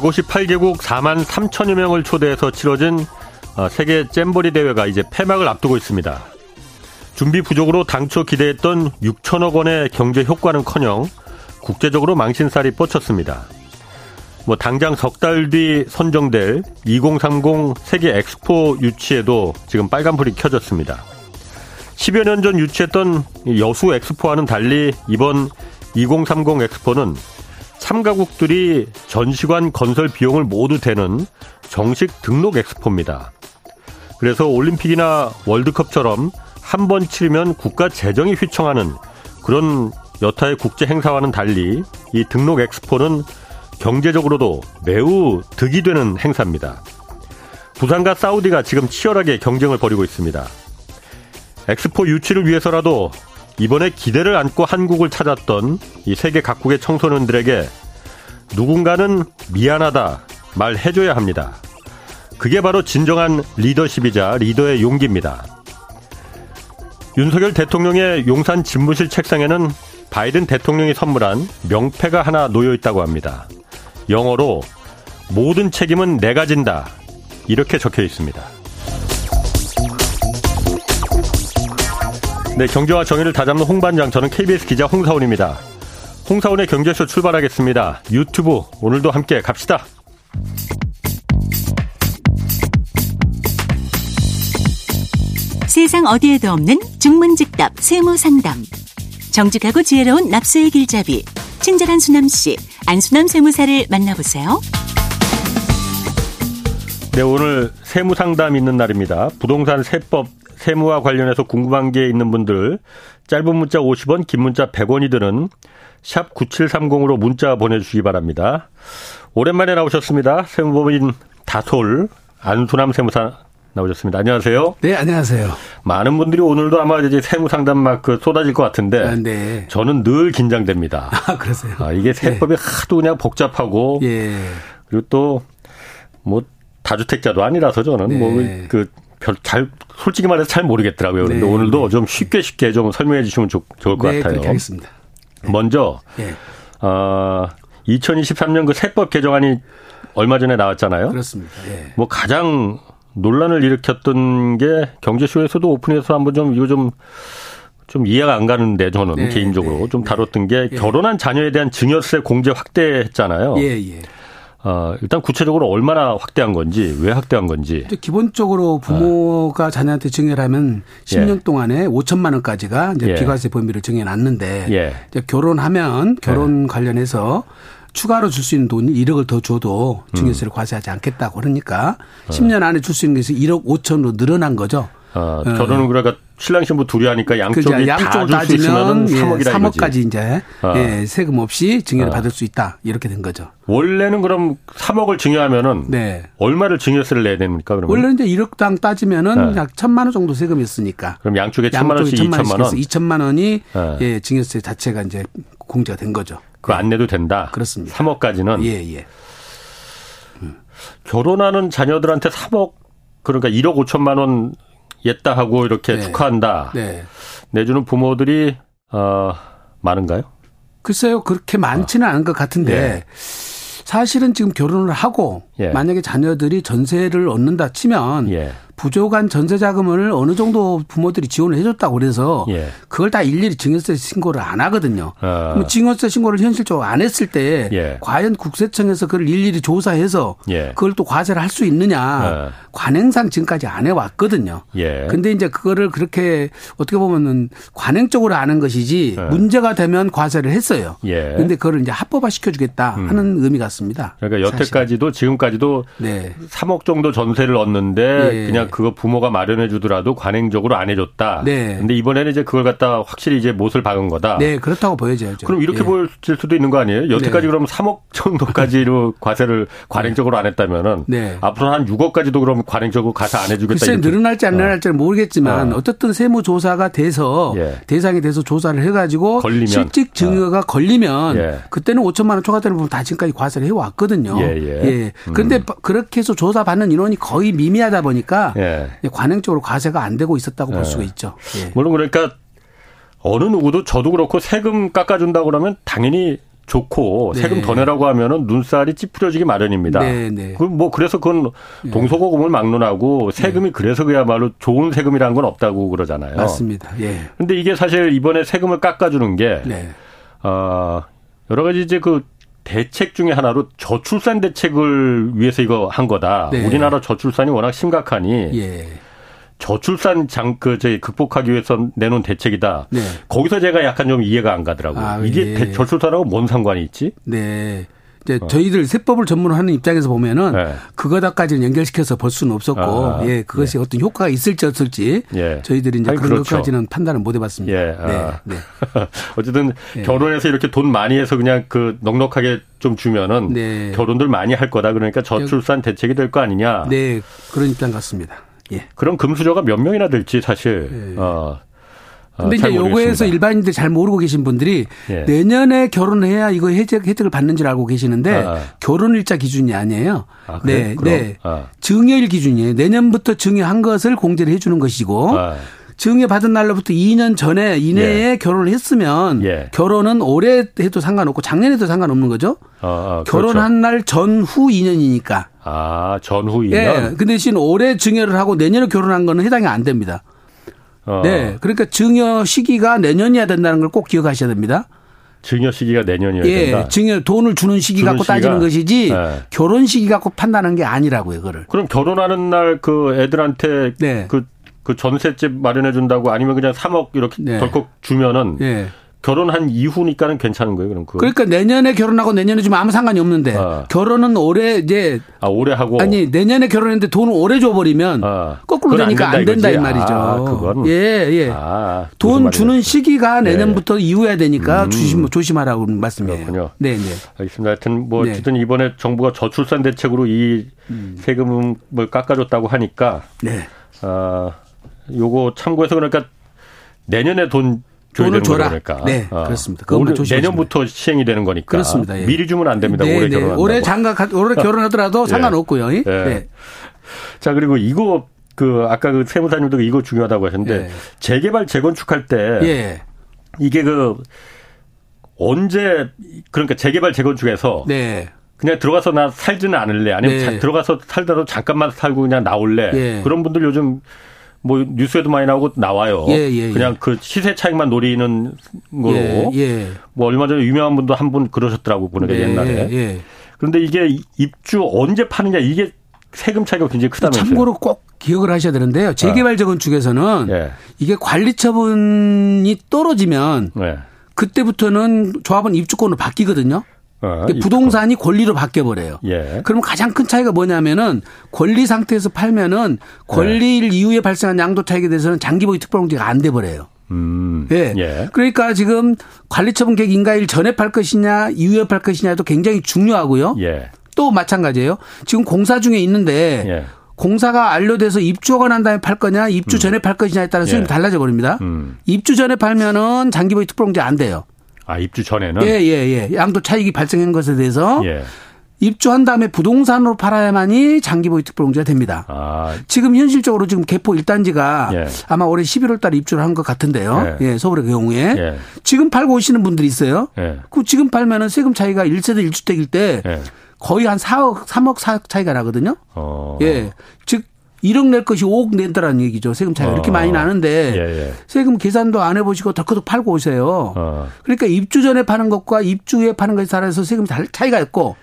158개국 4만 3천여 명을 초대해서 치러진 어, 세계 잼버리 대회가 이제 폐막을 앞두고 있습니다. 준비 부족으로 당초 기대했던 6천억 원의 경제 효과는커녕 국제적으로 망신살이 뻗쳤습니다. 뭐 당장 석 달 뒤 선정될 2030 세계 엑스포 유치에도 지금 빨간불이 켜졌습니다. 10여 년 전 유치했던 여수 엑스포와는 달리 이번 2030 엑스포는 참가국들이 전시관 건설 비용을 모두 대는 정식 등록 엑스포입니다. 그래서 올림픽이나 월드컵처럼 한 번 치르면 국가 재정이 휘청하는 그런 여타의 국제 행사와는 달리 이 등록 엑스포는 경제적으로도 매우 득이 되는 행사입니다. 부산과 사우디가 지금 치열하게 경쟁을 벌이고 있습니다. 엑스포 유치를 위해서라도 이번에 기대를 안고 한국을 찾았던 이 세계 각국의 청소년들에게 누군가는 미안하다 말해줘야 합니다. 그게 바로 진정한 리더십이자 리더의 용기입니다. 윤석열 대통령의 용산 집무실 책상에는 바이든 대통령이 선물한 명패가 하나 놓여 있다고 합니다. 영어로 모든 책임은 내가 진다. 이렇게 적혀 있습니다. 네, 경제와 정의를 다잡는 홍반장, 저는 KBS 기자 홍사원입니다. 홍사원의 경제쇼 출발하겠습니다. 유튜브 오늘도 함께 갑시다. 세상 어디에도 없는 중문직답 세무상담. 정직하고 지혜로운 납세의 길잡이. 친절한 수남씨, 안수남 세무사를 만나보세요. 네, 오늘 세무 상담 있는 날입니다. 부동산 세법 세무와 관련해서 궁금한 게 있는 분들 짧은 문자 50원, 긴 문자 100원이 드는 샵 9730으로 문자 보내주시기 바랍니다. 오랜만에 나오셨습니다. 세무법인 다솔 안수남 세무사 나오셨습니다. 안녕하세요. 네, 안녕하세요. 많은 분들이 오늘도 아마 이제 세무 상담 막그 쏟아질 것 같은데 아, 네. 저는 늘 긴장됩니다. 아, 그러세요? 아, 이게 세법이 네. 하도 그냥 복잡하고 예. 그리고 또 뭐 다주택자도 아니라서 저는 뭐 네. 뭐그 별잘 솔직히 말해서 잘 모르겠더라고요. 그런데 네, 오늘도 네. 좀 쉽게 쉽게 좀 설명해 주시면 좋, 좋을 것 네, 같아요. 하겠습니다. 네. 먼저 네. 어, 2023년 그 세법 개정안이 얼마 전에 나왔잖아요. 그렇습니다. 예. 뭐 가장 논란을 일으켰던 게 경제쇼에서도 오픈해서 한번 좀 이거 좀좀 이해가 안 가는데 저는 네, 개인적으로 네, 좀 다뤘던 게 예. 결혼한 자녀에 대한 증여세 공제 확대했잖아요. 예, 예. 어, 일단 구체적으로 얼마나 확대한 건지, 왜 확대한 건지. 기본적으로 부모가 어. 자녀한테 증여를 하면 10년 예. 동안에 5천만 원까지가 이제 예. 비과세 범위를 정해놨는데 예. 이제 결혼하면 결혼 예. 관련해서 추가로 줄 수 있는 돈이 1억을 더 줘도 증여세를 음. 과세하지 않겠다고 그러니까 어. 10년 안에 줄 수 있는 것이 1억 5천으로 늘어난 거죠. 어, 결혼은 그러니까 신랑 신부 둘이 하니까 양쪽이 양쪽 따지면 3억이라 예, 3억까지 이제 어. 예, 세금 없이 증여를 어. 받을 수 있다 이렇게 된 거죠. 원래는 그럼 3억을 증여하면은 네. 얼마를 증여세를 내야 됩니까? 그러면 원래는 이제 1억당 따지면은 네. 약 1천만 원 정도 세금이 있으니까. 그럼 양쪽에 1천만 원씩 2천만 원. 2천만 원이 네. 예, 증여세 자체가 이제 공제가 된 거죠. 그거 안 내도 된다. 그렇습니다. 3억까지는. 예, 예. 음. 결혼하는 자녀들한테 3억 그러니까 1억 5천만 원 옛다 하고 이렇게 네. 축하한다. 네. 내주는 부모들이 어 많은가요? 글쎄요 그렇게 많지는 어. 않은 것 같은데 예. 사실은 지금 결혼을 하고 예. 만약에 자녀들이 전세를 얻는다 치면 예. 부족한 전세 자금을 어느 정도 부모들이 지원을 해줬다고 그래서 예. 그걸 다 일일이 증여세 신고를 안 하거든요. 어. 그럼 증여세 신고를 현실적으로 안 했을 때 예. 과연 국세청에서 그걸 일일이 조사해서 예. 그걸 또 과세를 할 수 있느냐 어. 관행상 지금까지 안 해왔거든요. 예. 근데 이제 그거를 그렇게 어떻게 보면은 관행적으로 아는 것이지 어. 문제가 되면 과세를 했어요. 예. 근데 그거를 이제 합법화 시켜주겠다 음. 하는 음. 의미 같습니다. 그러니까 여태까지도 사실. 지금까지도 네. 3억 정도 전세를 얻는데 예. 그냥 그거 부모가 마련해 주더라도 관행적으로 안 해줬다. 네. 근데 이번에는 이제 그걸 갖다 확실히 이제 못을 박은 거다. 네, 그렇다고 보여져야죠. 그럼 이렇게 예. 보일 수도 있는 거 아니에요? 여태까지 네. 그럼 3억 정도까지로 과세를 관행적으로 안 했다면은 네. 앞으로 한 6억까지도 그럼 관행적으로 과세 안 해주겠다. 글쎄 늘어날지 안 어. 늘어날지는 모르겠지만 어. 쨌든 세무조사가 돼서 예. 대상이 돼서 조사를 해가지고 걸리면. 실직 증여가 어. 걸리면 예. 그때는 5천만 원 초과되는 부분 다 지금까지 과세를 해왔거든요. 예, 예. 예. 그런데 음. 그렇게 해서 조사받는 인원이 거의 미미하다 보니까 예. 관행적으로 과세가 안 되고 있었다고 볼 예. 수가 있죠. 예. 물론 그러니까 어느 누구도 저도 그렇고 세금 깎아준다 그러면 당연히 좋고 네. 세금 더 내라고 하면은 눈살이 찌푸려지기 마련입니다. 네, 네. 그뭐 그래서 그건 네. 동서고금을 막론하고 세금이 네. 그래서 그야말로 좋은 세금이라는 건 없다고 그러잖아요. 맞습니다. 예. 근데 이게 사실 이번에 세금을 깎아주는 게 네. 어, 여러 가지 이제 그 대책 중에 하나로 저출산 대책을 위해서 이거 한 거다. 네. 우리나라 저출산이 워낙 심각하니 예. 저출산 장그 저희 극복하기 위해서 내놓은 대책이다. 네. 거기서 제가 약간 좀 이해가 안 가더라고요. 아, 이게 예. 저출산하고 뭔 상관이 있지? 네. 이제 어. 저희들 세법을 전문하는 입장에서 보면은 네. 그거다까지는 연결시켜서 볼 수는 없었고 아, 예 그것이 예. 어떤 효과가 있을지 없을지 예. 저희들이 이제 아니, 그런 그렇죠. 것까지는 판단을 못 해봤습니다. 예. 아. 네. 네. 어쨌든 예. 결혼해서 이렇게 돈 많이 해서 그냥 그 넉넉하게 좀 주면은 네. 결혼들 많이 할 거다 그러니까 저출산 대책이 될 거 아니냐. 네 그런 입장 같습니다. 예. 그럼 금수저가 몇 명이나 될지 사실 예. 어, 어, 근데 이제 요거에서 일반인들 잘 모르고 계신 분들이 예. 내년에 결혼해야 이거 혜택, 혜택을 받는 줄 알고 계시는데 아. 결혼일자 기준이 아니에요. 아? 네. 그럼? 네. 아. 증여일 기준이에요. 내년부터 증여한 것을 공제를 해 주는 것이고 아. 증여 받은 날로부터 2년 전에 이내에 예. 결혼을 했으면 예. 결혼은 올해 해도 상관없고 작년에도 상관없는 거죠. 아, 아, 그렇죠. 결혼한 날 전후 2년이니까. 아, 전후 2년. 예. 그 대신 올해 증여를 하고 내년에 결혼한 거는 해당이 안 됩니다. 어. 네. 그러니까 증여 시기가 내년이어야 된다는 걸 꼭 기억하셔야 됩니다. 증여 시기가 내년이어야 예, 된다. 증여 돈을 주는 시기 주는 갖고 시기가, 따지는 것이지 네. 결혼 시기 갖고 판단하는 게 아니라고요, 그거를. 그럼 결혼하는 날 그 애들한테 네. 그, 그 전셋집 마련해 준다고 아니면 그냥 3억 이렇게 네. 덜컥 주면은 네. 결혼한 이후니까는 괜찮은 거예요, 그럼 그. 그러니까 내년에 결혼하고 내년에 주면 아무 상관이 없는데 아. 결혼은 올해 이제 아 올해 하고 아니 내년에 결혼했는데 돈을 올해 줘버리면 아. 거꾸로 되니까 안 된다, 안 된다 이 말이죠. 아, 그건 예 예. 아, 돈 주는 시기가 네. 내년부터 네. 이후야 되니까 음. 조심 조심하라고 말씀이에요. 그렇군요. 네 네. 알겠습니다. 하여튼 뭐 네. 어쨌든 이번에 정부가 저출산 대책으로 이 음. 세금을 깎아줬다고 하니까 네. 아 요거 참고해서 그러니까 내년에 돈 돈을 줘라. 그러니까. 네, 어. 그렇습니다. 올해, 내년부터 시행이 되는 거니까. 그렇습니다. 예. 미리 주면 안 됩니다. 네, 올해 네. 결혼 올해 장가 올해 결혼하더라도 예. 상관없고요. 예. 네. 자 그리고 이거 그 아까 그 세무사님도 이거 중요하다고 하셨는데 예. 재개발 재건축할 때 예. 이게 그 언제 그러니까 재개발 재건축에서 네. 그냥 들어가서 나 살지는 않을래 아니면 네. 들어가서 살다도 잠깐만 살고 그냥 나올래 예. 그런 분들 요즘 뭐 뉴스에도 많이 나오고 나와요. 예, 예, 예. 그냥 그 시세 차익만 노리는 거로. 예, 예. 뭐 얼마 전에 유명한 분도 한 분 그러셨더라고 보니까 네, 옛날에. 그런데 이게 입주 언제 파느냐 이게 세금 차이가 굉장히 크다면서요. 참고로 꼭 기억을 하셔야 되는데요. 재개발 재건축에서는 예. 이게 관리 처분이 떨어지면 예. 그때부터는 조합은 입주권으로 바뀌거든요. 어, 부동산이 권리로 바뀌어버려요. 예. 그럼 가장 큰 차이가 뭐냐면은 권리 상태에서 팔면은 권리 일 예. 이후에 발생한 양도 차익에 대해서는 장기보유 특별공제가 안 돼버려요. 음. 예. 예. 그러니까 지금 관리처분 계획 인가일 전에 팔 것이냐 이후에 팔 것이냐도 굉장히 중요하고요. 예. 또 마찬가지예요. 지금 공사 중에 있는데 예. 공사가 완료돼서 입주가 난 다음에 팔 거냐 입주 음. 전에 팔 것이냐에 따라 수익이 예. 달라져 버립니다. 음. 입주 전에 팔면은 장기보유 특별공제 안 돼요. 아, 입주 전에는? 예, 예, 예. 양도 차익이 발생한 것에 대해서 예. 입주한 다음에 부동산으로 팔아야만이 장기 보유 특별공제가 됩니다. 아. 지금 현실적으로 지금 개포 1단지가 예. 아마 올해 11월 달에 입주를 한 것 같은데요. 예. 예, 서울의 경우에. 예. 지금 팔고 오시는 분들이 있어요. 예. 그 지금 팔면은 세금 차이가 1세대 1주택일 때 예. 거의 한 4억, 3억 4억 차이가 나거든요. 어. 예. 즉 1억 낼 것이 5억 낸다라는 얘기죠. 세금 차이가 어. 이렇게 많이 나는데 예, 예. 세금 계산도 안 해보시고 덜커덕 팔고 오세요. 어. 그러니까 입주 전에 파는 것과 입주 후에 파는 것에 따라서 세금 차이가 있고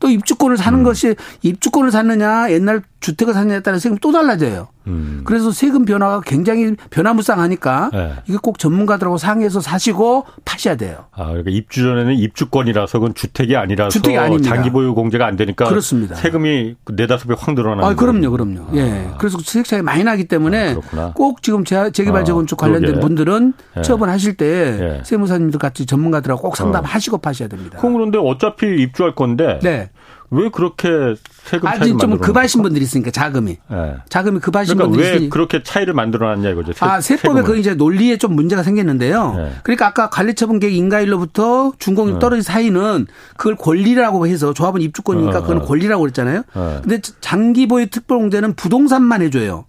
또 입주권을 사는 음. 것이 입주권을 샀느냐 옛날 주택을 샀느냐에 따라 세금 또 달라져요. 음. 그래서 세금 변화가 굉장히 변화무쌍하니까 네. 이게 꼭 전문가들하고 상의해서 사시고 파셔야 돼요. 아, 그러니까 입주 전에는 입주권이라서 그건 주택이 아니라서 주택이 아닙니다. 장기 보유 공제가 안 되니까 그렇습니다. 세금이 네다섯 배 확 늘어나는 아, 그럼요, 그럼요. 아. 예. 그래서 세액 차이 많이 나기 때문에 아, 꼭 지금 재 개발 아, 재건축 관련된 그러게. 분들은 예. 처분하실 때 예. 세무사님들 같이 전문가들하고 꼭 상담하시고 어. 파셔야 됩니다. 그런데 어차피 입주할 건데 네. 왜 그렇게 세금 차이를 아직 좀 급하신 분들이 있으니까 자금이 네. 자금이 급하신 그러니까 분들이 왜 그렇게 차이를 만들어놨냐 이거죠. 세, 아 세법에 그 이제 논리에 좀 문제가 생겼는데요. 네. 그러니까 아까 관리처분계획 인가일로부터 준공일 네. 떨어진 사이는 그걸 권리라고 해서 조합은 입주권이니까 어, 그건 어. 권리라고 그랬잖아요. 어. 근데 장기보유 특별공제는 부동산만 해줘요.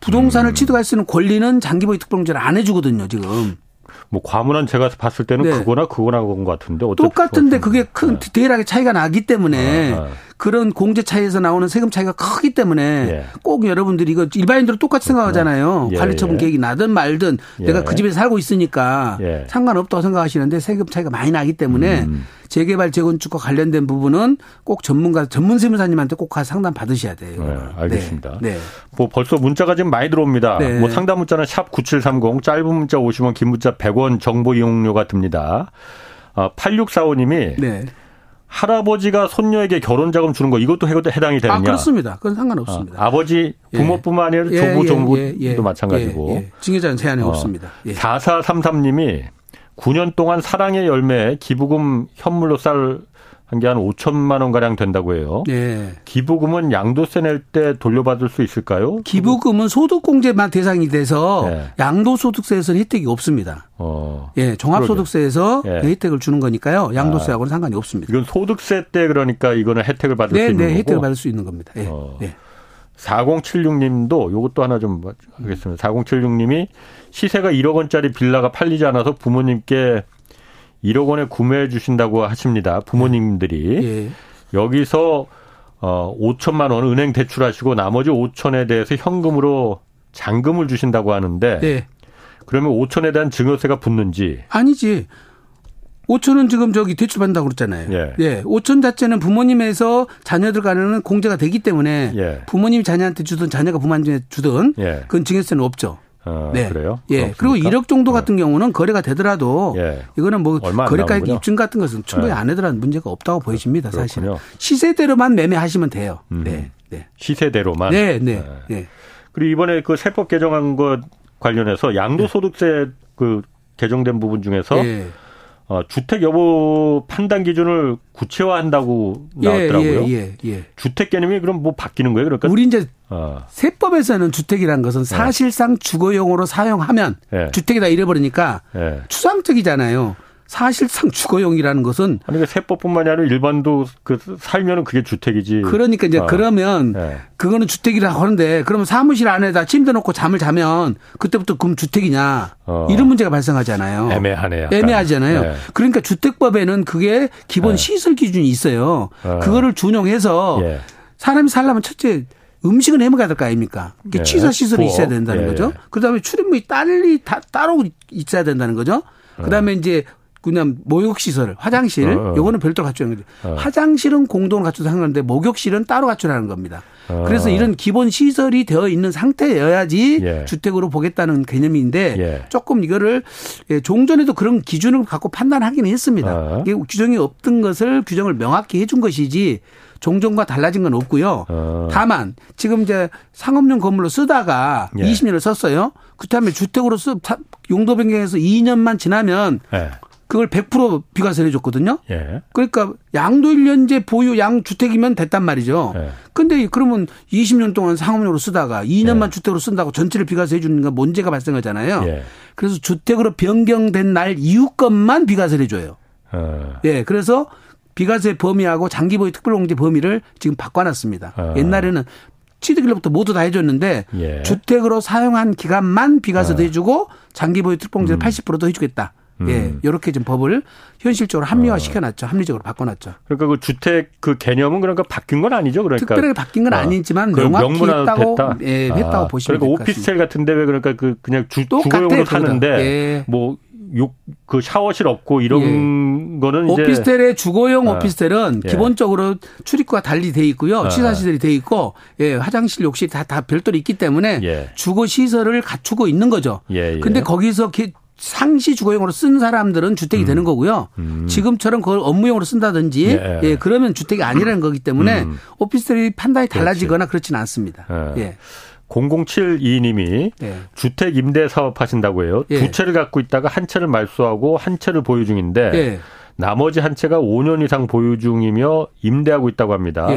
부동산을 음. 취득할 수 있는 권리는 장기보유 특별공제를 안 해주거든요 지금. 뭐 과문한 제가 봤을 때는 네. 그거나 그거나 그건 것 같은데 똑같은데 그게 큰 네. 디테일하게 차이가 나기 때문에 아, 아. 그런 공제 차이에서 나오는 세금 차이가 크기 때문에 예. 꼭 여러분들이 이거 일반인들은 똑같이 생각하잖아요. 예, 관리처분 예. 계획이 나든 말든 내가 그 예. 집에 살고 있으니까 예. 상관없다고 생각하시는데 세금 차이가 많이 나기 때문에 음. 재개발 재건축과 관련된 부분은 꼭 전문가 전문 세무사님한테 꼭 가서 상담 받으셔야 돼요. 네, 알겠습니다. 네. 네. 뭐 벌써 문자가 지금 많이 들어옵니다. 네. 뭐 상담 문자는 샵 9730 짧은 문자 50원 긴 문자 100원 정보 이용료가 듭니다. 어, 8645님이 네. 할아버지가 손녀에게 결혼 자금 주는 거 이것도 해당이 되느냐? 아, 그렇습니다. 그건 상관없습니다. 아, 버지 예. 부모뿐만 아니라 예. 조부, 예, 종부도 예, 예, 마찬가지고. 예, 징계자는 제한이 어. 없습니다. 4433님이 9년 동안 사랑의 열매 기부금 현물로 쌀 한 게 한 5천만 원 가량 된다고 해요. 네. 기부금은 양도세 낼 때 돌려받을 수 있을까요? 기부금은 소득공제만 대상이 돼서 네. 양도소득세에서는 혜택이 없습니다. 어. 예, 종합소득세에서 예. 그 혜택을 주는 거니까요. 양도세하고는 아. 상관이 없습니다. 이건 소득세 때 그러니까 이거는 혜택을 받을 네, 수 있는 네, 거고. 네, 혜택을 받을 수 있는 겁니다. 예. 어. 네. 4076님도 요것도 하나 좀 하겠습니다. 4076님이 시세가 1억 원짜리 빌라가 팔리지 않아서 부모님께 1억 원에 구매해 주신다고 하십니다. 부모님들이. 예. 여기서 어 5천만 원 은행 대출하시고 나머지 5천에 대해서 현금으로 잔금을 주신다고 하는데 예. 그러면 5천에 대한 증여세가 붙는지 아니지. 5천은 지금 저기 대출받는다고 그랬잖아요. 예. 예. 5천 자체는 부모님에서 자녀들 간에는 공제가 되기 때문에 예. 부모님이 자녀한테 주든 자녀가 부모님한테 주든 예. 그건 증여세는 없죠. 어, 네. 그래요? 예. 그리고 1억 정도 같은 네. 경우는 거래가 되더라도 예. 이거는 뭐 거래가액 입증 같은 것은 충분히 예. 안 해더라도 문제가 없다고 보여집니다. 사실은. 시세대로만 매매하시면 돼요. 음. 네. 네. 시세대로만. 네, 네. 네. 네. 그리고 이번에 그 세법 개정한 것 관련해서 양도소득세 그 개정된 부분 중에서 예. 어, 주택 여부 판단 기준을 구체화한다고 예, 나왔더라고요. 예, 예, 예, 주택 개념이 그럼 뭐 바뀌는 거예요? 그러니까 우리 이제 어. 세법에서는 주택이라는 것은 예. 사실상 주거용으로 사용하면 예. 주택이다 잃어버리니까 추상적이잖아요. 사실상 주거용이라는 것은 아니 그 세법뿐만이 아니라 일반도 그 살면은 그게 주택이지. 그러니까 이제 어. 그러면 네. 그거는 주택이라고 하는데 그러면 사무실 안에다 침대 놓고 잠을 자면 그때부터 그럼 주택이냐 어. 이런 문제가 발생하잖아요. 애매하네요. 애매하잖아요. 네. 그러니까 주택법에는 그게 기본 네. 시설 기준이 있어요. 어. 그거를 준용해서 예. 사람이 살려면 첫째 음식은 해먹어야 될 거 아닙니까? 예. 취사 시설이 부엌. 있어야 된다는 예. 거죠. 그다음에 출입문이 딸리 다 따로 있어야 된다는 거죠. 그다음에 이제 그냥 목욕 시설, 화장실 어, 어. 요거는 별도로 갖추는 거죠. 어. 화장실은 공동으로 갖춰서 하는 건데 목욕실은 따로 갖추라는 겁니다. 어. 그래서 이런 기본 시설이 되어 있는 상태여야지 예. 주택으로 보겠다는 개념인데 예. 조금 이거를 예, 종전에도 그런 기준을 갖고 판단하기는 했습니다. 어. 이게 규정이 없던 것을 규정을 명확히 해준 것이지 종전과 달라진 건 없고요. 어. 다만 지금 이제 상업용 건물로 쓰다가 예. 20년을 썼어요. 그다음에 주택으로 쓰 용도 변경해서 2년만 지나면 예. 그걸 100% 비과세를 해줬거든요. 예. 그러니까 양도 1년제 보유 양 주택이면 됐단 말이죠. 예. 근데 그러면 20년 동안 상업용으로 쓰다가 2년만 예. 주택으로 쓴다고 전체를 비과세 해주는 건 문제가 발생하잖아요. 예. 그래서 주택으로 변경된 날 이후 것만 비과세를 해줘요. 어. 예. 그래서 비과세 범위하고 장기 보유 특별공제 범위를 지금 바꿔놨습니다. 어. 옛날에는 취득일로부터 모두 다 해줬는데 예. 주택으로 사용한 기간만 비과세도 어. 해주고 장기 보유 특별공제를 음. 80%도 해주겠다. 음. 예, 이렇게 좀 법을 현실적으로 합리화 시켜놨죠. 합리적으로 바꿔놨죠. 그러니까 그 주택 그 개념은 그러니까 바뀐 건 아니죠. 그러니까 특별하게 바뀐 건 아, 아니지만 명확히 했다고 됐다. 예, 했다고 아, 보시면 그러니까 오피스텔 같은데 왜 그러니까 그 그냥 주, 주거용으로 사는데 예. 뭐 욕, 그 샤워실 없고 이런 예. 거는 오피스텔의 주거용 아. 오피스텔은 예. 기본적으로 출입구가 달리 돼 있고요. 아. 취사시설이 돼 있고 예, 화장실 욕실 다, 다 별도로 있기 때문에 예. 주거 시설을 갖추고 있는 거죠. 예, 예. 근데 거기서 상시 주거용으로 쓴 사람들은 주택이 음. 되는 거고요. 음. 지금처럼 그걸 업무용으로 쓴다든지 예. 예. 그러면 주택이 아니라는 거기 때문에 음. 오피스텔이 판단이 달라지거나 그렇지. 그렇지는 않습니다. 예. 예. 0072님이 예. 주택 임대 사업 하신다고 해요. 예. 두 채를 갖고 있다가 한 채를 말소하고 한 채를 보유 중인데 예. 나머지 한 채가 5년 이상 보유 중이며 임대하고 있다고 합니다.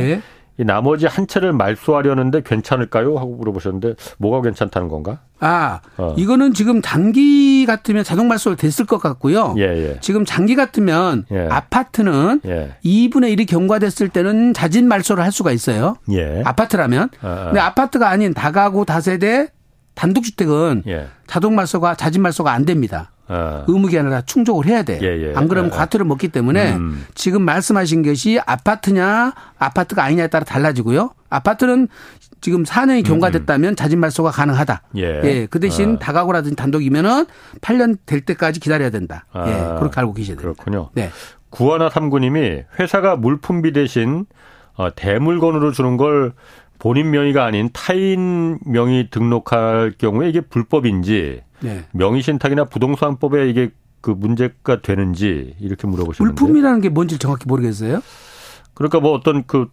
예. 이 나머지 한 채를 말소하려는데 괜찮을까요? 하고 물어보셨는데 뭐가 괜찮다는 건가? 아, 어. 이거는 지금 단기 같으면 자동 말소를 됐을 것 같고요. 예, 예. 지금 장기 같으면 예. 아파트는 예. 2분의 1이 경과됐을 때는 자진 말소를 할 수가 있어요. 예. 아파트라면. 아, 아. 근데 아파트가 아닌 다가구 다세대 단독주택은 예. 자동 말소가 자진 말소가 안 됩니다. 아. 의무기한을 다 충족을 해야 돼요. 예, 예. 안 그러면 아, 과태료 먹기 때문에 음. 지금 말씀하신 것이 아파트냐 아파트가 아니냐에 따라 달라지고요. 아파트는 지금 4년이 경과됐다면 자진 말소가 가능하다. 예. 예. 그 대신 아. 다가구라든지 단독이면은 8년 될 때까지 기다려야 된다. 아. 예. 그렇게 알고 계셔야 됩니다. 그렇군요. 네. 구하나 삼구님이 회사가 물품비 대신 어, 대물건으로 주는 걸 본인 명의가 아닌 타인 명의 등록할 경우에 이게 불법인지 네. 명의 신탁이나 부동산법에 이게 그 문제가 되는지 이렇게 물어보셨는데 물품이라는 게 뭔지 정확히 모르겠어요. 그러니까 뭐 어떤 그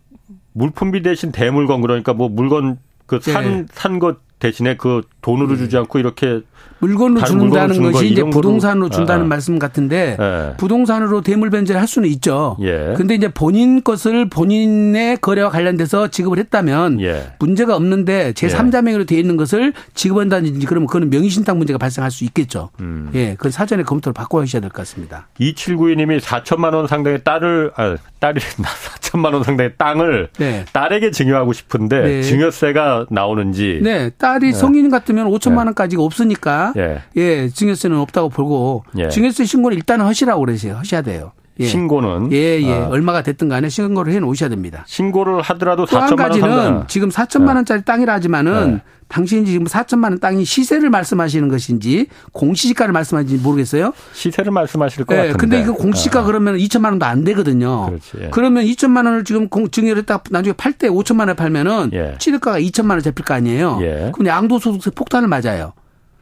물품비 대신 대물건 그러니까 뭐 물건 그 산 산것 네. 대신에 그 돈으로 네. 주지 않고 이렇게 물건으로 준다는 것이 이제 부동산으로 준다는 아. 말씀 같은데 예. 부동산으로 대물 변제를 할 수는 있죠. 예. 근데 이제 본인 것을 본인의 거래와 관련돼서 지급을 했다면 예. 문제가 없는데 제3자 명의로 돼 있는 것을 지급한다든지 그러면 그거는 명의신탁 문제가 발생할 수 있겠죠. 음. 예. 그건 사전에 검토를 바꿔 주셔야 될 것 같습니다. 2792님이 4천만 원 상당의 딸을 아, 딸이 4천만 원 상당의 땅을 네. 딸에게 증여하고 싶은데 네. 증여세가 나오는지 네. 딸이 네. 성인 같 으면 5천만 원까지가 없으니까 예. 예, 증여세는 없다고 보고 예. 증여세 신고를 일단 하시라고 그러세요. 하셔야 돼요. 예. 신고는 예, 예. 아. 얼마가 됐든 간에 신고를 해 놓으셔야 됩니다. 신고를 하더라도 4천만 원 가지는 지금 4천만 예. 원짜리 땅이라 하지만은 네. 당신이 지금 4천만 원 땅이 시세를 말씀하시는 것인지 공시지가를 말씀하시는지 모르겠어요. 시세를 말씀하실 것 네, 같은데. 근데 이거 공시지가 아. 그러면 2천만 원도 안 되거든요. 그렇지. 예. 그러면 2천만 원을 지금 증여를 딱 나중에 팔 때 5천만 원에 팔면은 예. 취득가가 2천만 원 잡힐 거 아니에요. 예. 그럼 양도소득세 폭탄을 맞아요.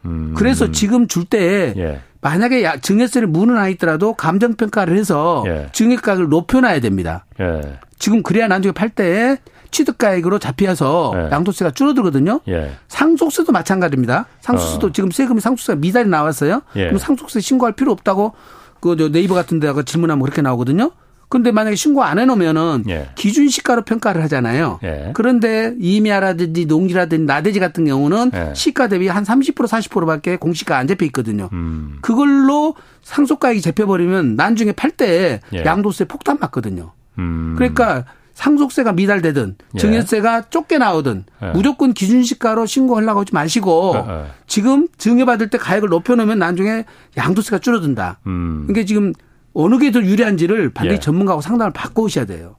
음. 그래서 지금 줄때 예. 만약에 증여세를 무는 있더라도 감정평가를 해서 예. 증여가를 높여놔야 됩니다. 예. 지금 그래야 나중에 팔 때 취득가액으로 잡혀서 예. 양도세가 줄어들거든요. 예. 상속세도 마찬가지입니다. 상속세도 어. 지금 세금이 상속세가 미달이 나왔어요. 예. 그럼 상속세 신고할 필요 없다고 그 네이버 같은 데다가 질문하면 그렇게 나오거든요. 근데 만약에 신고 안 해놓으면은 예. 기준 시가로 평가를 하잖아요. 예. 그런데 이미아라든지 농지라든지 나대지 같은 경우는 예. 시가 대비 한 30% 40%밖에 공시가 안 잡혀 있거든요. 음. 그걸로 상속가액이 잡혀버리면 나중에 팔 때 양도세 폭탄 맞거든요. 음. 그러니까 상속세가 미달되든 예. 증여세가 좁게 나오든 예. 무조건 기준시가로 신고하려고 하지 마시고 예. 지금 증여받을 때 가액을 높여놓으면 나중에 양도세가 줄어든다. 음. 그러니까 지금 어느 게 더 유리한지를 반드시 예. 전문가하고 상담을 받고 오셔야 돼요.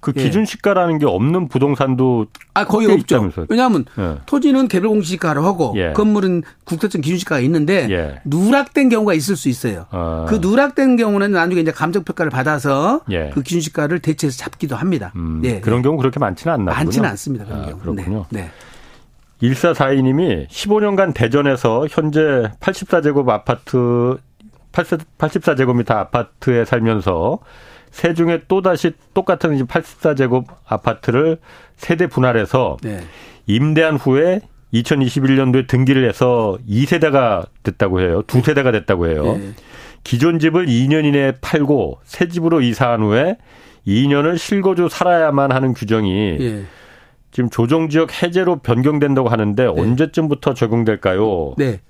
그 예. 기준 시가라는 게 없는 부동산도 아 거의 없죠. 있다면서요. 왜냐하면 예. 토지는 개별 공시가로 하고 예. 건물은 국세청 기준 시가가 있는데 예. 누락된 경우가 있을 수 있어요. 아. 그 누락된 경우는 나중에 이제 감정 평가를 받아서 예. 그 기준 시가를 대체해서 잡기도 합니다. 음, 예. 그런 경우 그렇게 많지는 않나 많지는 않습니다. 그런 아, 경우. 그렇군요. 네. 네. 1442님이 15년간 대전에서 현재 84제곱 아파트 84제곱미터 아파트에 살면서 세 중에 또다시 똑같은 84제곱 아파트를 세대 분할해서 네. 임대한 후에 2021년도에 등기를 해서 2세대가 됐다고 해요. 두 세대가 됐다고 해요. 네. 기존 집을 2년 이내에 팔고 새 집으로 이사한 후에 2년을 실거주 살아야만 하는 규정이 네. 지금 조정 지역 해제로 변경된다고 하는데 네. 언제쯤부터 적용될까요? 네.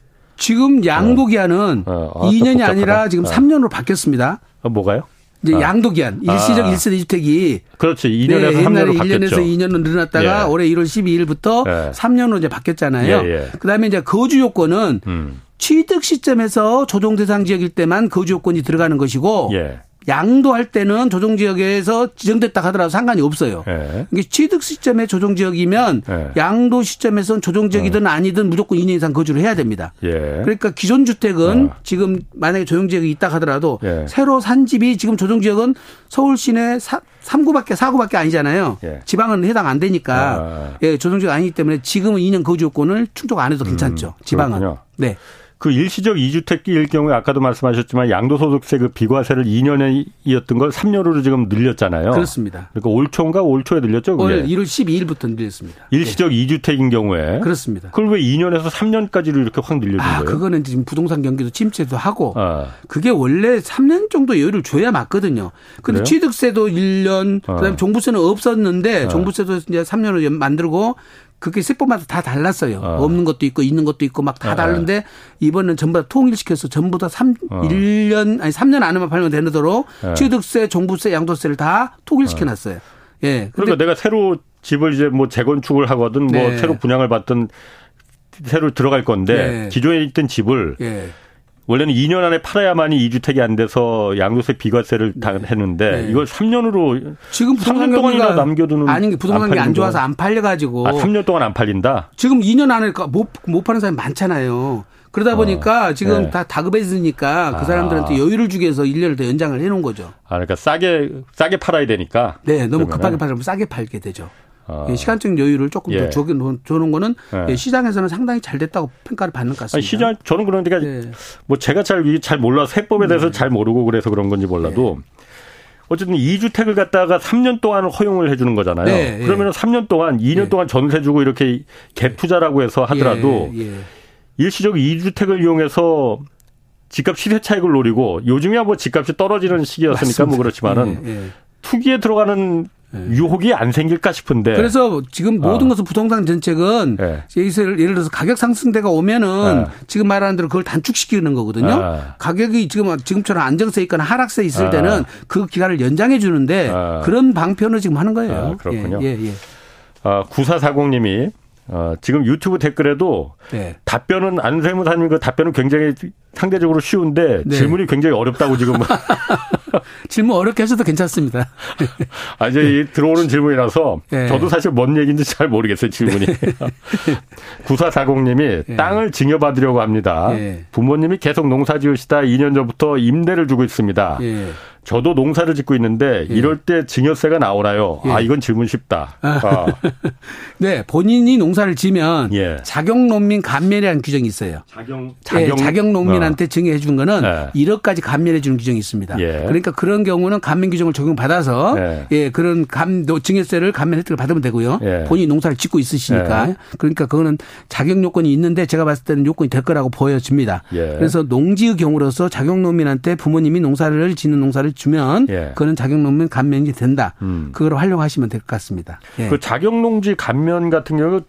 지금 양도 기한은 어. 어. 2년이 아, 아니라 지금 어. 3년으로 바뀌었습니다. 어, 뭐가요? 이제 아. 양도 기한 일시적 아. 1세대 주택이 그렇죠. 2년에서 네, 3년으로 바뀌었죠. 1년에서 2년으로 늘어났다가 예. 올해 1월 12일부터 예. 3년으로 이제 바뀌었잖아요. 예, 예. 그다음에 이제 거주 요건은 음. 취득 시점에서 조정 대상 지역일 때만 거주 요건이 들어가는 것이고 예. 양도할 때는 조정 지역에서 지정됐다 하더라도 상관이 없어요. 네. 이게 취득 시점에 조정 지역이면 네. 양도 시점에서는 조정 지역이든 어. 아니든 무조건 2년 이상 거주를 해야 됩니다. 예. 그러니까 기존 주택은 어. 지금 만약에 조정 지역이 있다 하더라도 예. 새로 산 집이 지금 조정 지역은 서울 시내 3구밖에 4구밖에 아니잖아요. 예. 지방은 해당 안 되니까 아. 예, 조정 지역 아니기 때문에 지금은 2년 거주 요건을 충족 안 해도 괜찮죠. 음, 지방은. 그렇군요. 네. 그 일시적 2주택일 경우에 아까도 말씀하셨지만 양도소득세 그 비과세를 2년이었던 걸 3년으로 지금 늘렸잖아요. 그렇습니다. 그러니까 올 초인가 올 초에 늘렸죠? 그게? 올 1월 12일부터 늘렸습니다. 일시적 네. 2주택인 경우에 그렇습니다. 그걸 왜 2년에서 3년까지로 이렇게 확 늘려준 아, 거예요? 그거는 지금 부동산 경기도 침체도 하고 아. 그게 원래 3년 정도 여유를 줘야 맞거든요. 근데 그래요? 취득세도 1년 아. 그다음에 종부세는 없었는데 아. 종부세도 이제 3년을 만들고 그게 세법마다 다 달랐어요. 어. 없는 것도 있고 있는 것도 있고 막다 어. 다른데 이번엔 전부 다 통일시켜서 전부 다 3, 어. 1년 아니 3년 안에만 팔면 되도록 어. 취득세, 종부세, 양도세를 다 통일시켜 놨어요. 예. 그러니까 내가 새로 집을 이제 뭐 재건축을 하거든 뭐 네. 새로 분양을 받든 새로 들어갈 건데 네. 기존에 있던 집을 예. 원래는 2년 안에 팔아야만이 2주택이 안 돼서 양도세 비과세를 네. 했는데 네. 이걸 3년으로 지금 부동산 동안이나 남겨두는 아니 부동산이 안, 안 좋아서 안 팔려가지고 아 3년 동안 안 팔린다. 지금 2년 안에 못 못 파는 사람이 많잖아요. 그러다 어. 보니까 어, 지금 네. 다 다급해지니까 그 사람들한테 아. 여유를 주기 위해서 1년을 더 연장을 해놓은 거죠. 아, 그러니까 싸게, 싸게 팔아야 되니까. 네, 너무 그러면은. 급하게 팔면 싸게 팔게 되죠. 어. 시간적 여유를 조금 예. 더 주는 거는 예. 시장에서는 상당히 잘 됐다고 평가를 받는 것 같습니다. 아니, 시장 저는 그러니까 네. 뭐 제가 잘잘 몰라서 해법에 대해서 네. 잘 모르고 그래서 그런 건지 몰라도 네. 어쨌든 2주택을 갖다가 3년 동안 허용을 해주는 거잖아요. 네, 그러면 은 3년 동안 2년 동안 전세 주고 이렇게 갭 투자라고 해서 하더라도 예, 예. 일시적 2주택을 이용해서 집값 시세 차익을 노리고 요즘이야 뭐 집값이 떨어지는 시기였으니까 맞습니다. 뭐 그렇지만은 예, 예. 투기에 들어가는 네. 유혹이 안 생길까 싶은데. 그래서 지금 모든 어. 것은 부동산 정책은 네. 예를 들어서 가격 상승대가 오면은 네. 지금 말하는 대로 그걸 단축시키는 거거든요. 네. 가격이 지금 지금처럼 안정세 있거나 하락세 있을 네. 때는 그 기간을 연장해 주는데 네. 그런 방편을 지금 하는 거예요. 아, 그렇군요. 예, 예, 예. 아, 9440님이 어, 지금 유튜브 댓글에도 네. 답변은 안세무사님 그 답변은 굉장히 상대적으로 쉬운데 네. 질문이 굉장히 어렵다고 지금 질문 어렵게 하셔도 괜찮습니다. 아 이제 들어오는 질문이라서 네. 저도 사실 뭔 얘기인지 잘 모르겠어요 질문이. 네. 9440님이 네. 땅을 증여받으려고 합니다. 네. 부모님이 계속 농사 지으시다 2년 전부터 임대를 주고 있습니다. 네. 저도 농사를 짓고 있는데 예. 이럴 때 증여세가 나오나요? 예. 아 이건 질문 쉽다. 아. 아. 네, 본인이 농사를 지면 예. 자격 농민 감면이라는 규정이 있어요. 자격 자격, 예, 자격농민한테 어. 증여해 준 거는 예. 1억까지 감면해 주는 규정이 있습니다. 예. 그러니까 그런 경우는 감면 규정을 적용받아서 예, 예 그런 감 증여세를 감면 혜택을 받으면 되고요. 예. 본인이 농사를 짓고 있으시니까 그러니까 그거는 자격 요건이 있는데 제가 봤을 때는 요건이 될 거라고 보여집니다. 그래서 농지의 경우로서 자격 농민한테 부모님이 농사를 짓는 농사를 를 주면 예. 그거는 자격농민 감면이 된다. 음. 그걸 활용하시면 될 것 같습니다. 예. 그 자격농지 감면 같은 경우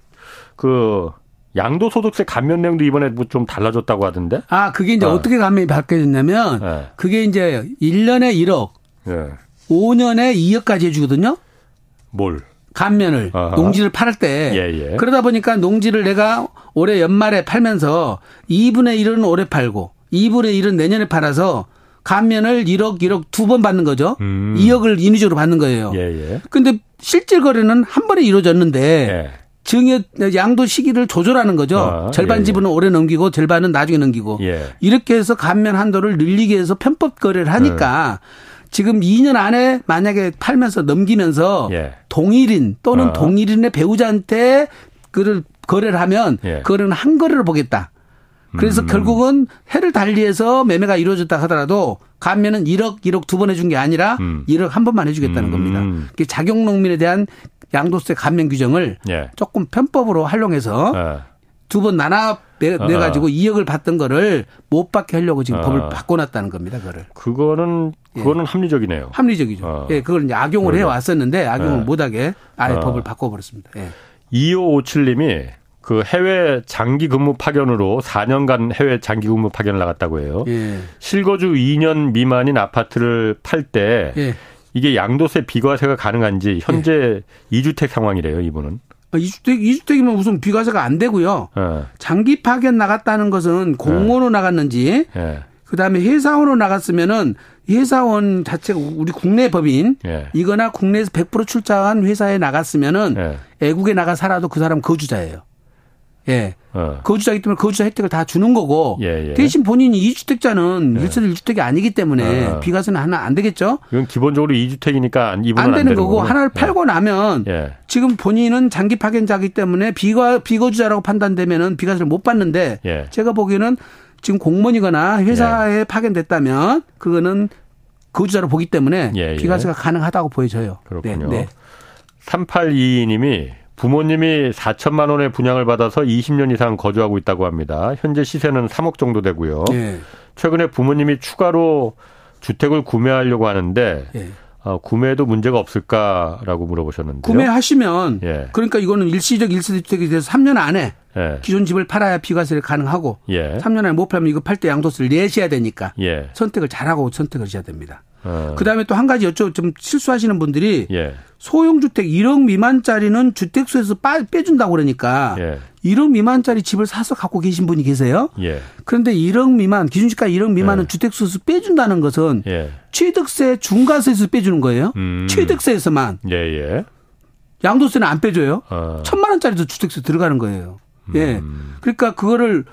그 양도소득세 감면 내용도 이번에 뭐 좀 달라졌다고 하던데? 아, 그게 이제 어. 떻게 감면이 바뀌어졌냐면 예. 그게 이제 1년에 1억, 예. 5년에 2억까지 해주거든요. 뭘? 감면을 어허. 농지를 팔을 때 예, 예. 그러다 보니까 농지를 내가 올해 연말에 팔면서 2분의 1은 올해 팔고 2분의 1은 내년에 팔아서 감면을 1억, 1억 두 번 받는 거죠. 음. 2억을 인위적으로 받는 거예요. 예, 예. 근데 실질 거래는 한 번에 이루어졌는데 예. 증여 양도 시기를 조절하는 거죠. 아, 절반 예, 예. 지분은 오래 넘기고 절반은 나중에 넘기고 예. 이렇게 해서 감면 한도를 늘리기 위해서 편법 거래를 하니까 음. 지금 2년 안에 만약에 팔면서 넘기면서 예. 동일인 또는 아. 동일인의 배우자한테 그를 거래를 하면 그거는 한 거래를 보겠다. 그래서 음. 결국은 해를 달리해서 매매가 이루어졌다 하더라도 감면은 1억, 1억 두 번 해준 게 아니라 음. 1억 한 번만 해주겠다는 음. 겁니다. 자격 농민에 대한 양도세 감면 규정을 예. 조금 편법으로 활용해서 예. 두번 나눠 내, 어, 내 가지고 어. 2억을 받던 거를 못 받게 하려고 지금 어. 법을 바꿔놨다는 겁니다. 그거를. 그거는 그거는 예. 합리적이네요. 합리적이죠. 어. 예, 그걸 이제 악용을 해 왔었는데 악용을 예. 못하게 아예 어. 법을 바꿔 버렸습니다. 예. 2557님이 그 해외 장기 근무 파견으로 4년간 해외 장기 근무 파견을 나갔다고 해요. 예. 실거주 2년 미만인 아파트를 팔때 예. 이게 양도세 비과세가 가능한지 현재 예. 2주택 상황이래요, 이분은. 2주택, 아, 2주택이면 우선 비과세가 안 되고요. 예. 장기 파견 나갔다는 것은 공무원으로 예. 나갔는지 예. 그다음에 회사원으로 나갔으면은 회사원 자체가 우리 국내 법인 예. 이거나 국내에서 100% 출자한 회사에 나갔으면은 예. 애국에 나가 살아도 그 사람 거주자예요. 예. 어. 거주자이기 때문에 거주자 혜택을 다 주는 거고 예, 예. 대신 본인이 2주택자는 예. 1세대 1주택이 아니기 때문에 어. 비과세는 하나 안 되겠죠. 이건 기본적으로 2주택이니까 이분은 안, 안 되는 거고 거군요. 하나를 예. 팔고 나면 예. 지금 본인은 장기 파견자기 때문에 비과 비거주자라고 판단되면은 비과세를 못 받는데 예. 제가 보기에는 지금 공무원이거나 회사에 파견됐다면 그거는 거주자로 보기 때문에 비과세가 가능하다고 보여져요. 그렇군요. 네, 네. 3822님이 부모님이 4천만 원의 분양을 받아서 20년 이상 거주하고 있다고 합니다. 현재 시세는 3억 정도 되고요. 네. 최근에 부모님이 추가로 주택을 구매하려고 하는데 네. 어, 구매에도 문제가 없을까라고 물어보셨는데요. 구매하시면 예. 그러니까 이거는 일시적 일세대 주택이 돼서 3년 안에 예. 기존 집을 팔아야 비과세를 가능하고 예. 3년 안에 못 팔면 이거 팔 때 양도세를 내셔야 되니까 예. 선택을 잘하고 선택을 하셔야 됩니다. 어. 그다음에 또 한 가지 여쭤 좀 실수하시는 분들이 예. 소형 주택 1억 미만짜리는 주택수에서 빼준다고 그러니까 예. 1억 미만짜리 집을 사서 갖고 계신 분이 계세요. 예. 그런데 1억 미만 기준시가 1억 미만은 예. 주택수에서 빼준다는 것은 예. 취득세 중과세에서 빼주는 거예요. 음. 취득세에서만. 예예. 예. 양도세는 안 빼줘요. 어. 천만 원짜리도 주택세 들어가는 거예요. 예. 음. 그러니까 그거를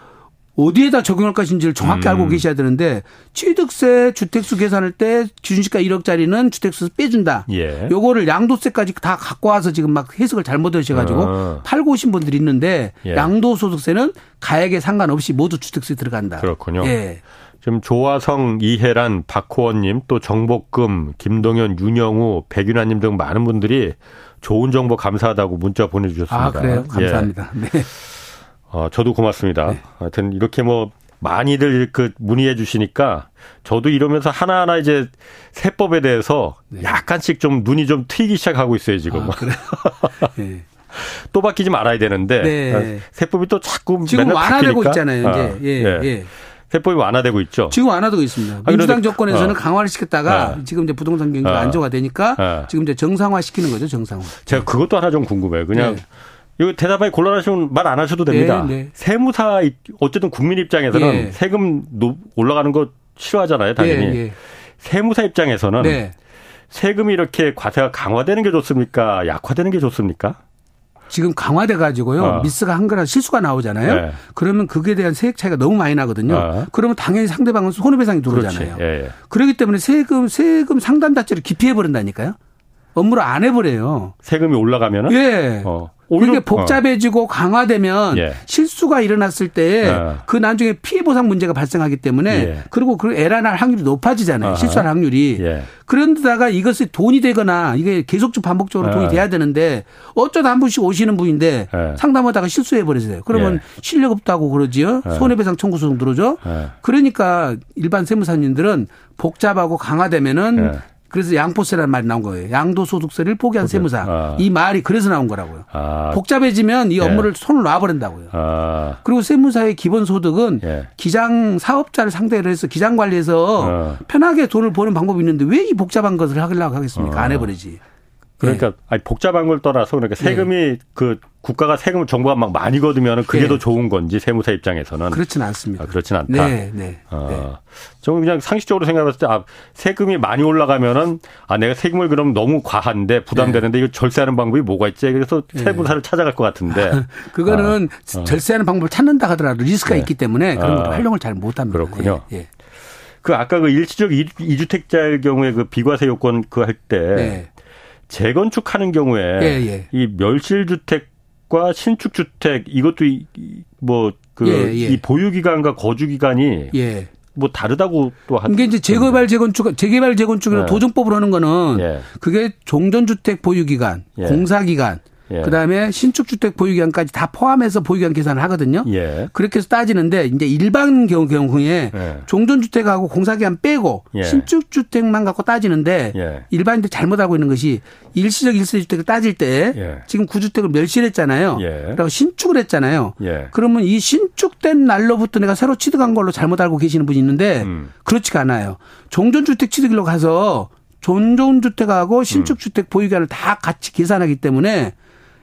어디에다 적용할 것인지를 정확히 음. 알고 계셔야 되는데 취득세 주택수 계산할 때 기준시가 1억짜리는 주택수 빼준다. 예. 요거를 양도세까지 다 갖고 와서 지금 막 해석을 잘못하셔가지고 어. 팔고 오신 분들이 있는데 예. 양도소득세는 가액에 상관없이 모두 주택수에 들어간다. 그렇군요. 예. 지금 조화성, 이혜란, 박호원님, 또 정복금, 김동현, 윤영우, 백윤아님 등 많은 분들이 좋은 정보 감사하다고 문자 보내주셨습니다. 아, 그래요? 감사합니다. 예. 네. 어, 저도 고맙습니다. 네. 하여튼 이렇게 뭐 많이들 그 문의해 주시니까 저도 이러면서 하나하나 이제 세법에 대해서 네. 약간씩 좀 눈이 좀 트이기 시작하고 있어요, 지금. 아, 그래. 네. 또 바뀌지 말아야 되는데 네. 세법이 또 자꾸 지금 맨날 완화되고 바뀌니까. 있잖아요, 이제. 아, 예, 예. 예. 세법이 완화되고 있죠. 지금 완화되고 있습니다. 아, 민주당 정권에서는 어. 강화를 시켰다가 어. 지금 이제 부동산 경기가 어. 안정화 되니까 어. 지금 이제 정상화 시키는 거죠, 정상화. 제가 그것도 하나 좀 궁금해요. 그냥 네. 이거 대답하기 곤란하시면 말 안 하셔도 됩니다. 네, 네. 세무사 어쨌든 국민 입장에서는 네. 세금 올라가는 거 싫어하잖아요, 당연히. 네, 네. 세무사 입장에서는 네. 세금이 이렇게 과세가 강화되는 게 좋습니까? 약화되는 게 좋습니까? 지금 강화돼 가지고요 어. 미스가 한 거나 실수가 나오잖아요. 네. 그러면 그게 대한 세액 차이가 너무 많이 나거든요. 어. 그러면 당연히 상대방은 손해배상이 들어오잖아요. 예, 예. 그렇기 때문에 세금 세금 상단 자체를 기피해 버린다니까요. 업무를 안 해버려요. 세금이 올라가면은? 예. 어. 그게 복잡해지고 어. 강화되면 예. 실수가 일어났을 때그 예. 나중에 피해 보상 문제가 발생하기 때문에 예. 그리고 그 에라 날 확률이 높아지잖아요. 아 실수할 확률이. 예. 그런데다가 이것이 돈이 되거나 이게 계속적 반복적으로 돈이 예. 돼야 되는데 어쩌다 한 분씩 오시는 분인데 예. 상담하다가 실수해 버리세요. 그러면 실력 없다고 그러지요. 손해배상 청구 소송 들어오죠. 그러니까 일반 세무사님들은 복잡하고 강화되면은 그래서 양포세라는 말이 나온 거예요. 양도소득세를 포기한 포기. 세무사. 아. 이 말이 그래서 나온 거라고요. 아. 복잡해지면 이 예. 업무를 예. 손을 놔버린다고요. 아. 그리고 세무사의 기본소득은 예. 기장 사업자를 상대로 해서 기장 관리해서 어. 편하게 돈을 버는 방법이 있는데 왜 이 복잡한 것을 하려고 하겠습니까? 어. 안 해버리지. 그러니까 네. 아니 복잡한 걸 떠나서 그러니까 세금이 네. 그 국가가 세금을 정부가 막 많이 거두면 그게 네. 더 좋은 건지 세무사 입장에서는 그렇지는 않습니다. 아, 그렇지는 않다. 네, 네. 아, 네. 저는 그냥 상식적으로 생각했을 때 아, 세금이 많이 올라가면은 아 내가 세금을 그럼 너무 과한데 부담되는데 네. 이거 절세하는 방법이 뭐가 있지? 그래서 네. 세무사를 찾아갈 것 같은데 그거는 아, 어. 절세하는 방법을 찾는다 하더라도 리스크가 있기 때문에 그런 걸 아, 활용을 잘 못합니다. 그렇군요. 예. 그 아까 그 일시적 이주택자의 경우에 그 비과세 요건 그 할 때 재건축하는 경우에 예, 예. 이 멸실 주택과 신축 주택 이것도 뭐그이 예, 예. 보유 기간과 거주 기간이 예. 뭐 다르다고 또 한. 이게 이제 재개발 재건축 재개발 재건축이라 네. 도정법으로 하는 거는 예. 그게 종전 주택 보유 기간, 공사 기간 예. 그다음에 신축주택 보유기간까지 다 포함해서 보유기간 계산을 하거든요. 예. 그렇게 해서 따지는데 이제 일반 경우 경우에 예. 종전주택하고 공사기간 빼고 예. 신축주택만 갖고 따지는데 예. 일반인들 잘못하고 있는 것이 일시적 일세주택을 따질 때 예. 지금 구주택을 멸실했잖아요. 그리고 신축을 했잖아요. 그러면 이 신축된 날로부터 내가 새로 취득한 걸로 잘못 알고 계시는 분이 있는데 음. 그렇지가 않아요. 종전주택 취득일로 가서 존존주택하고 신축주택 음. 보유기간을 다 같이 계산하기 때문에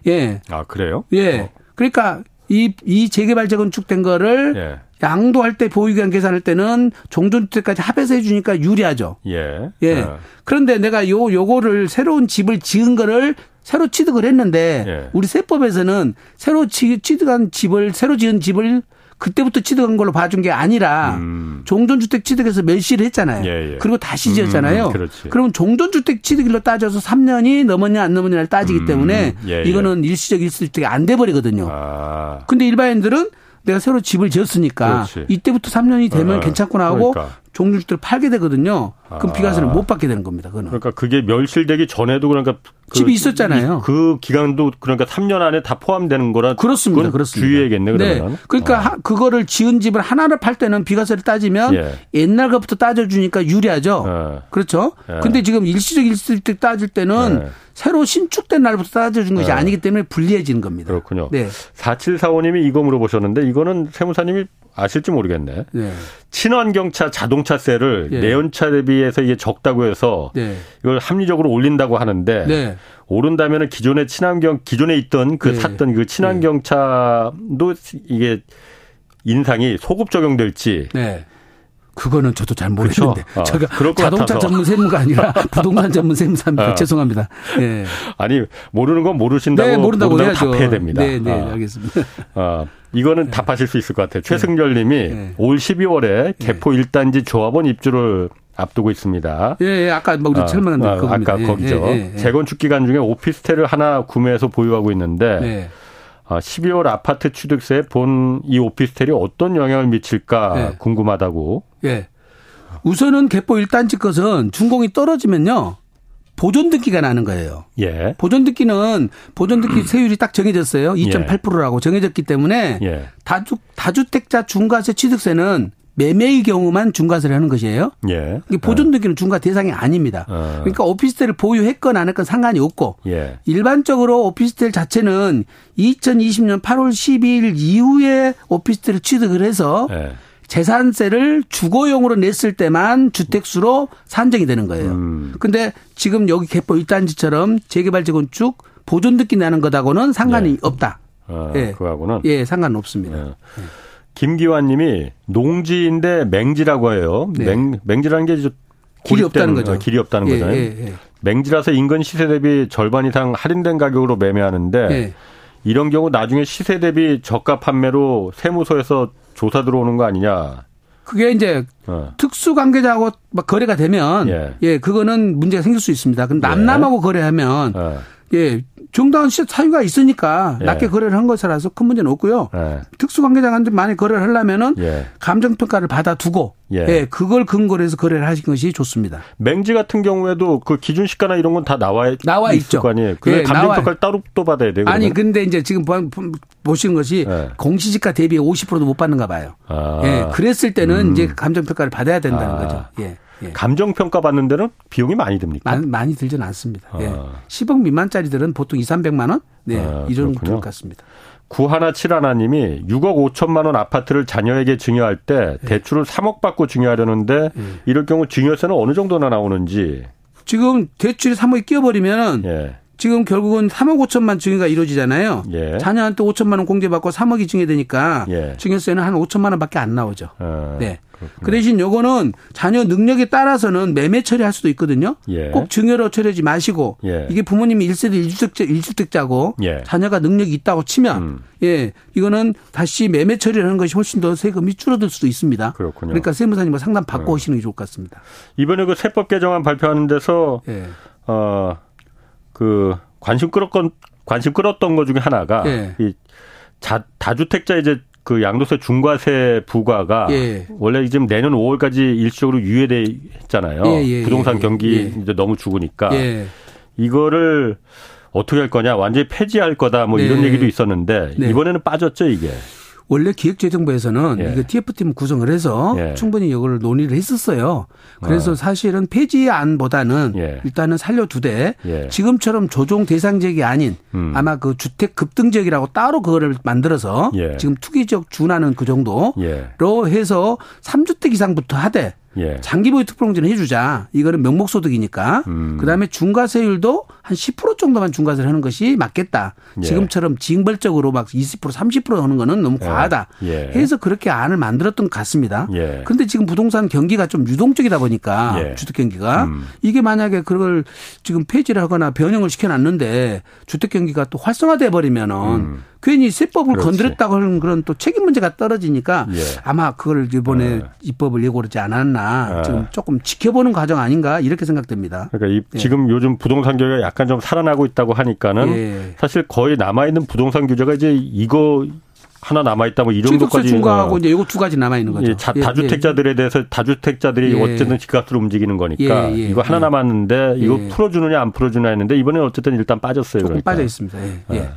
예. 아, 그래요? 예. 어. 그러니까 이, 이 재개발 재건축된 거를 예. 양도할 때 보유기간 계산할 때는 종전주택까지 합해서 해주니까 유리하죠. 예. 예. 예. 그런데 내가 요, 요거를 새로운 집을 지은 거를 새로 취득을 했는데 예. 우리 세법에서는 새로 취 득한 집을 새로 지은 집을 그때부터 취득한 걸로 봐준 게 아니라 음. 종전주택 취득해서 멸시를 했잖아요. 예, 예. 그리고 다시 지었잖아요. 음, 그러면 종전주택 취득일로 따져서 3년이 넘었냐 안 넘었냐를 따지기 음. 때문에 예, 예, 이거는 일시적 일시주택이 안 돼 버리거든요. 아. 근데 일반인들은 내가 새로 집을 지었으니까 그렇지. 이때부터 3년이 되면 어, 괜찮구나 하고 그러니까. 종주주택을 팔게 되거든요. 그럼 아. 비과세를 못 받게 되는 겁니다. 그거는. 그러니까 그게 멸실되기 전에도 그러니까 그 집이 있었잖아요. 그 기간도 그러니까 3년 안에 다 포함되는 거라 그렇습니다. 그렇습니다. 주의해야겠네 그러면. 네. 그러니까 아. 그거를 지은 집을 하나를 팔 때는 비과세를 따지면 예. 옛날 것부터 따져 주니까 유리하죠. 예. 그렇죠? 예. 근데 지금 일시적 일시적 따질 때는 예. 새로 신축된 날부터 따져준 것이 네. 아니기 때문에 불리해지는 겁니다. 그렇군요. 네. 4745님이 이거 물어보셨는데 이거는 세무사님이 아실지 모르겠네. 네. 친환경차 자동차세를 네. 내연차 대비해서 이게 적다고 해서 네. 이걸 합리적으로 올린다고 하는데 네. 오른다면은 기존에 친환경 기존에 있던 그 네. 샀던 그 친환경차도 이게 인상이 소급 적용될지 네. 그거는 저도 잘 모르겠는데 그렇죠? 어, 제가 자동차 같아서. 전문 세무가 아니라 부동산 전문 세무사입니다. 어. 죄송합니다. 네. 아니 모르는 건 모르신다고 네, 모른다고, 모른다고 답해야 됩니다. 네, 네, 어. 알겠습니다. 어, 이거는 네. 답하실 수 있을 것 같아요. 최승절님이 네. 올 12월에 개포 1단지 조합원 입주를 앞두고 있습니다. 예, 예 아까 뭐 우리 설명한 어, 어, 아까 거기죠. 예, 예, 예, 재건축 기간 중에 오피스텔을 하나 구매해서 보유하고 있는데 12월 아, 아파트 취득세에 본이 오피스텔이 어떤 영향을 미칠까 네. 궁금하다고. 예. 우선은 개포 1단지 것은 준공이 떨어지면요. 보존 듣기가 나는 거예요. 예. 보존 듣기는 보존 듣기 세율이 딱 정해졌어요. 2.8%라고 예. 정해졌기 때문에 예. 다주 다주택자 중과세 취득세는 매매의 경우만 중과세를 하는 것이에요. 예. 보존 등기는 중과 대상이 아닙니다. 어. 그러니까 오피스텔을 보유했건 안 했건 상관이 없고 예. 일반적으로 오피스텔 자체는 2020년 8월 12일 이후에 오피스텔을 취득을 해서 예. 재산세를 주거용으로 냈을 때만 주택수로 산정이 되는 거예요. 음. 근데 지금 여기 개포 1단지처럼 재개발 재건축 보존듣기 나는 것하고는 상관이 예. 없다. 아, 예. 그거하고는 예, 상관 없습니다. 예. 예. 김기환 님이 농지인데 맹지라고 해요. 네. 맹, 맹지라는 게 길이 없다는 거죠. 길이 없다는 예, 거잖아요. 예, 예. 맹지라서 인근 시세 대비 절반 이상 할인된 가격으로 매매하는데 예. 이런 경우 나중에 시세 대비 저가 판매로 세무서에서 조사 들어오는 거 아니냐. 그게 이제 어. 특수 관계자하고 거래가 되면 예. 예. 그거는 문제가 생길 수 있습니다. 근데 남남하고 예. 거래하면 어. 예 정당한 사유가 있으니까 예. 낮게 거래를 한 것이라서 큰 문제는 없고요. 예. 특수관계자한테 많이 거래를 하려면은 예. 감정평가를 받아두고 예. 예. 그걸 근거로 해서 거래를 하신 것이 좋습니다. 맹지 같은 경우에도 그 기준 시가나 이런 건 다 나와 나와 있죠. 거 아니에요. 그 예, 감정평가를 따로 또 받아야 돼요. 아니 근데 이제 지금 보시는 것이 예. 공시지가 대비 50%도 못 받는가 봐요. 아. 예. 그랬을 때는 음. 이제 감정평가를 받아야 된다는 아. 거죠. 예. 예. 감정 평가 받는 데는 비용이 많이 듭니까? 많이, 많이 들진 않습니다. 아. 예. 10억 미만짜리들은 보통 2, 300만 원? 네. 아, 이 정도 들것 같습니다. 구하나 칠하나님이 6억 5천만 원 아파트를 자녀에게 증여할 때 예. 대출을 3억 받고 증여하려는데 예. 이럴 경우 증여세는 어느 정도나 나오는지. 지금 대출이 3억이 끼어버리면 예. 지금 결국은 3억 5천만 증여가 이루어지잖아요. 예. 자녀한테 5천만 원 공제받고 3억이 증여되니까 예. 증여세는 한 5천만 원밖에 안 나오죠. 어, 네. 그렇구나. 그 대신 요거는 자녀 능력에 따라서는 매매 처리할 수도 있거든요. 예. 꼭 증여로 처리하지 마시고 예. 이게 부모님이 1세대 1주택자, 1주택자고 예. 자녀가 능력이 있다고 치면 음. 예, 이거는 다시 매매 처리를 하는 것이 훨씬 더 세금이 줄어들 수도 있습니다. 그렇군요. 그러니까 세무사님 뭐 상담 받고 어. 오시는 게 좋을 것 같습니다. 이번에 그 세법 개정안 발표하는 데서 예. 어 그 관심 끌었건 관심 끌었던 것 중에 하나가 예. 이 자, 다주택자 이제 그 양도세 중과세 부과가 예. 원래 지금 내년 5월까지 일시적으로 유예돼 있잖아요. 예, 예, 예 부동산 예. 경기 이제 너무 죽으니까 이거를 어떻게 할 거냐 완전히 폐지할 거다 뭐 네. 이런 얘기도 있었는데 네. 이번에는 빠졌죠 이게. 원래 기획재정부에서는 예. 이거 TF팀 구성을 해서 예. 충분히 이걸 논의를 했었어요. 그래서 어. 사실은 폐지안보다는 예. 일단은 살려두되 예. 지금처럼 조정 대상 지역이 아닌 음. 아마 그 주택 급등 지역이라고 따로 그거를 만들어서 예. 지금 투기 지역 준하는 그 정도로 예. 해서 3주택 이상부터 하되 예. 장기 보유 특별공제는 해주자. 이거는 명목소득이니까. 음. 그다음에 중과세율도 한 10% 정도만 중과세를 하는 것이 맞겠다. 예. 지금처럼 징벌적으로 막 20% 30% 하는 거는 너무 예. 과하다. 예. 해서 그렇게 안을 만들었던 것 같습니다. 그런데 예. 지금 부동산 경기가 좀 유동적이다 보니까 예. 주택 경기가 음. 이게 만약에 그걸 지금 폐지를 하거나 변형을 시켜놨는데 주택 경기가 또 활성화돼 버리면은 음. 괜히 세법을 그렇지. 건드렸다고 하는 그런 또 책임 문제가 떨어지니까 예. 아마 그걸 이번에 예. 입법을 예고하지 않았나 예. 지금 조금 지켜보는 과정 아닌가 이렇게 생각됩니다. 그러니까 이, 예. 지금 요즘 부동산 규제가 약간 좀 살아나고 있다고 하니까는 예. 사실 거의 남아 있는 부동산 규제가 이제 이거 하나 남아 있다 뭐 이런 것까지 중과하고 이제 이거 두 가지 남아 있는 거죠. 예, 자, 다주택자들에 대해서 다주택자들이 어쨌든 집값으로 움직이는 거니까 이거 하나 남았는데 이거 풀어주느냐 안 풀어주느냐 했는데 이번에 어쨌든 일단 빠졌어요. 조금 그러니까. 빠져 있습니다. 예.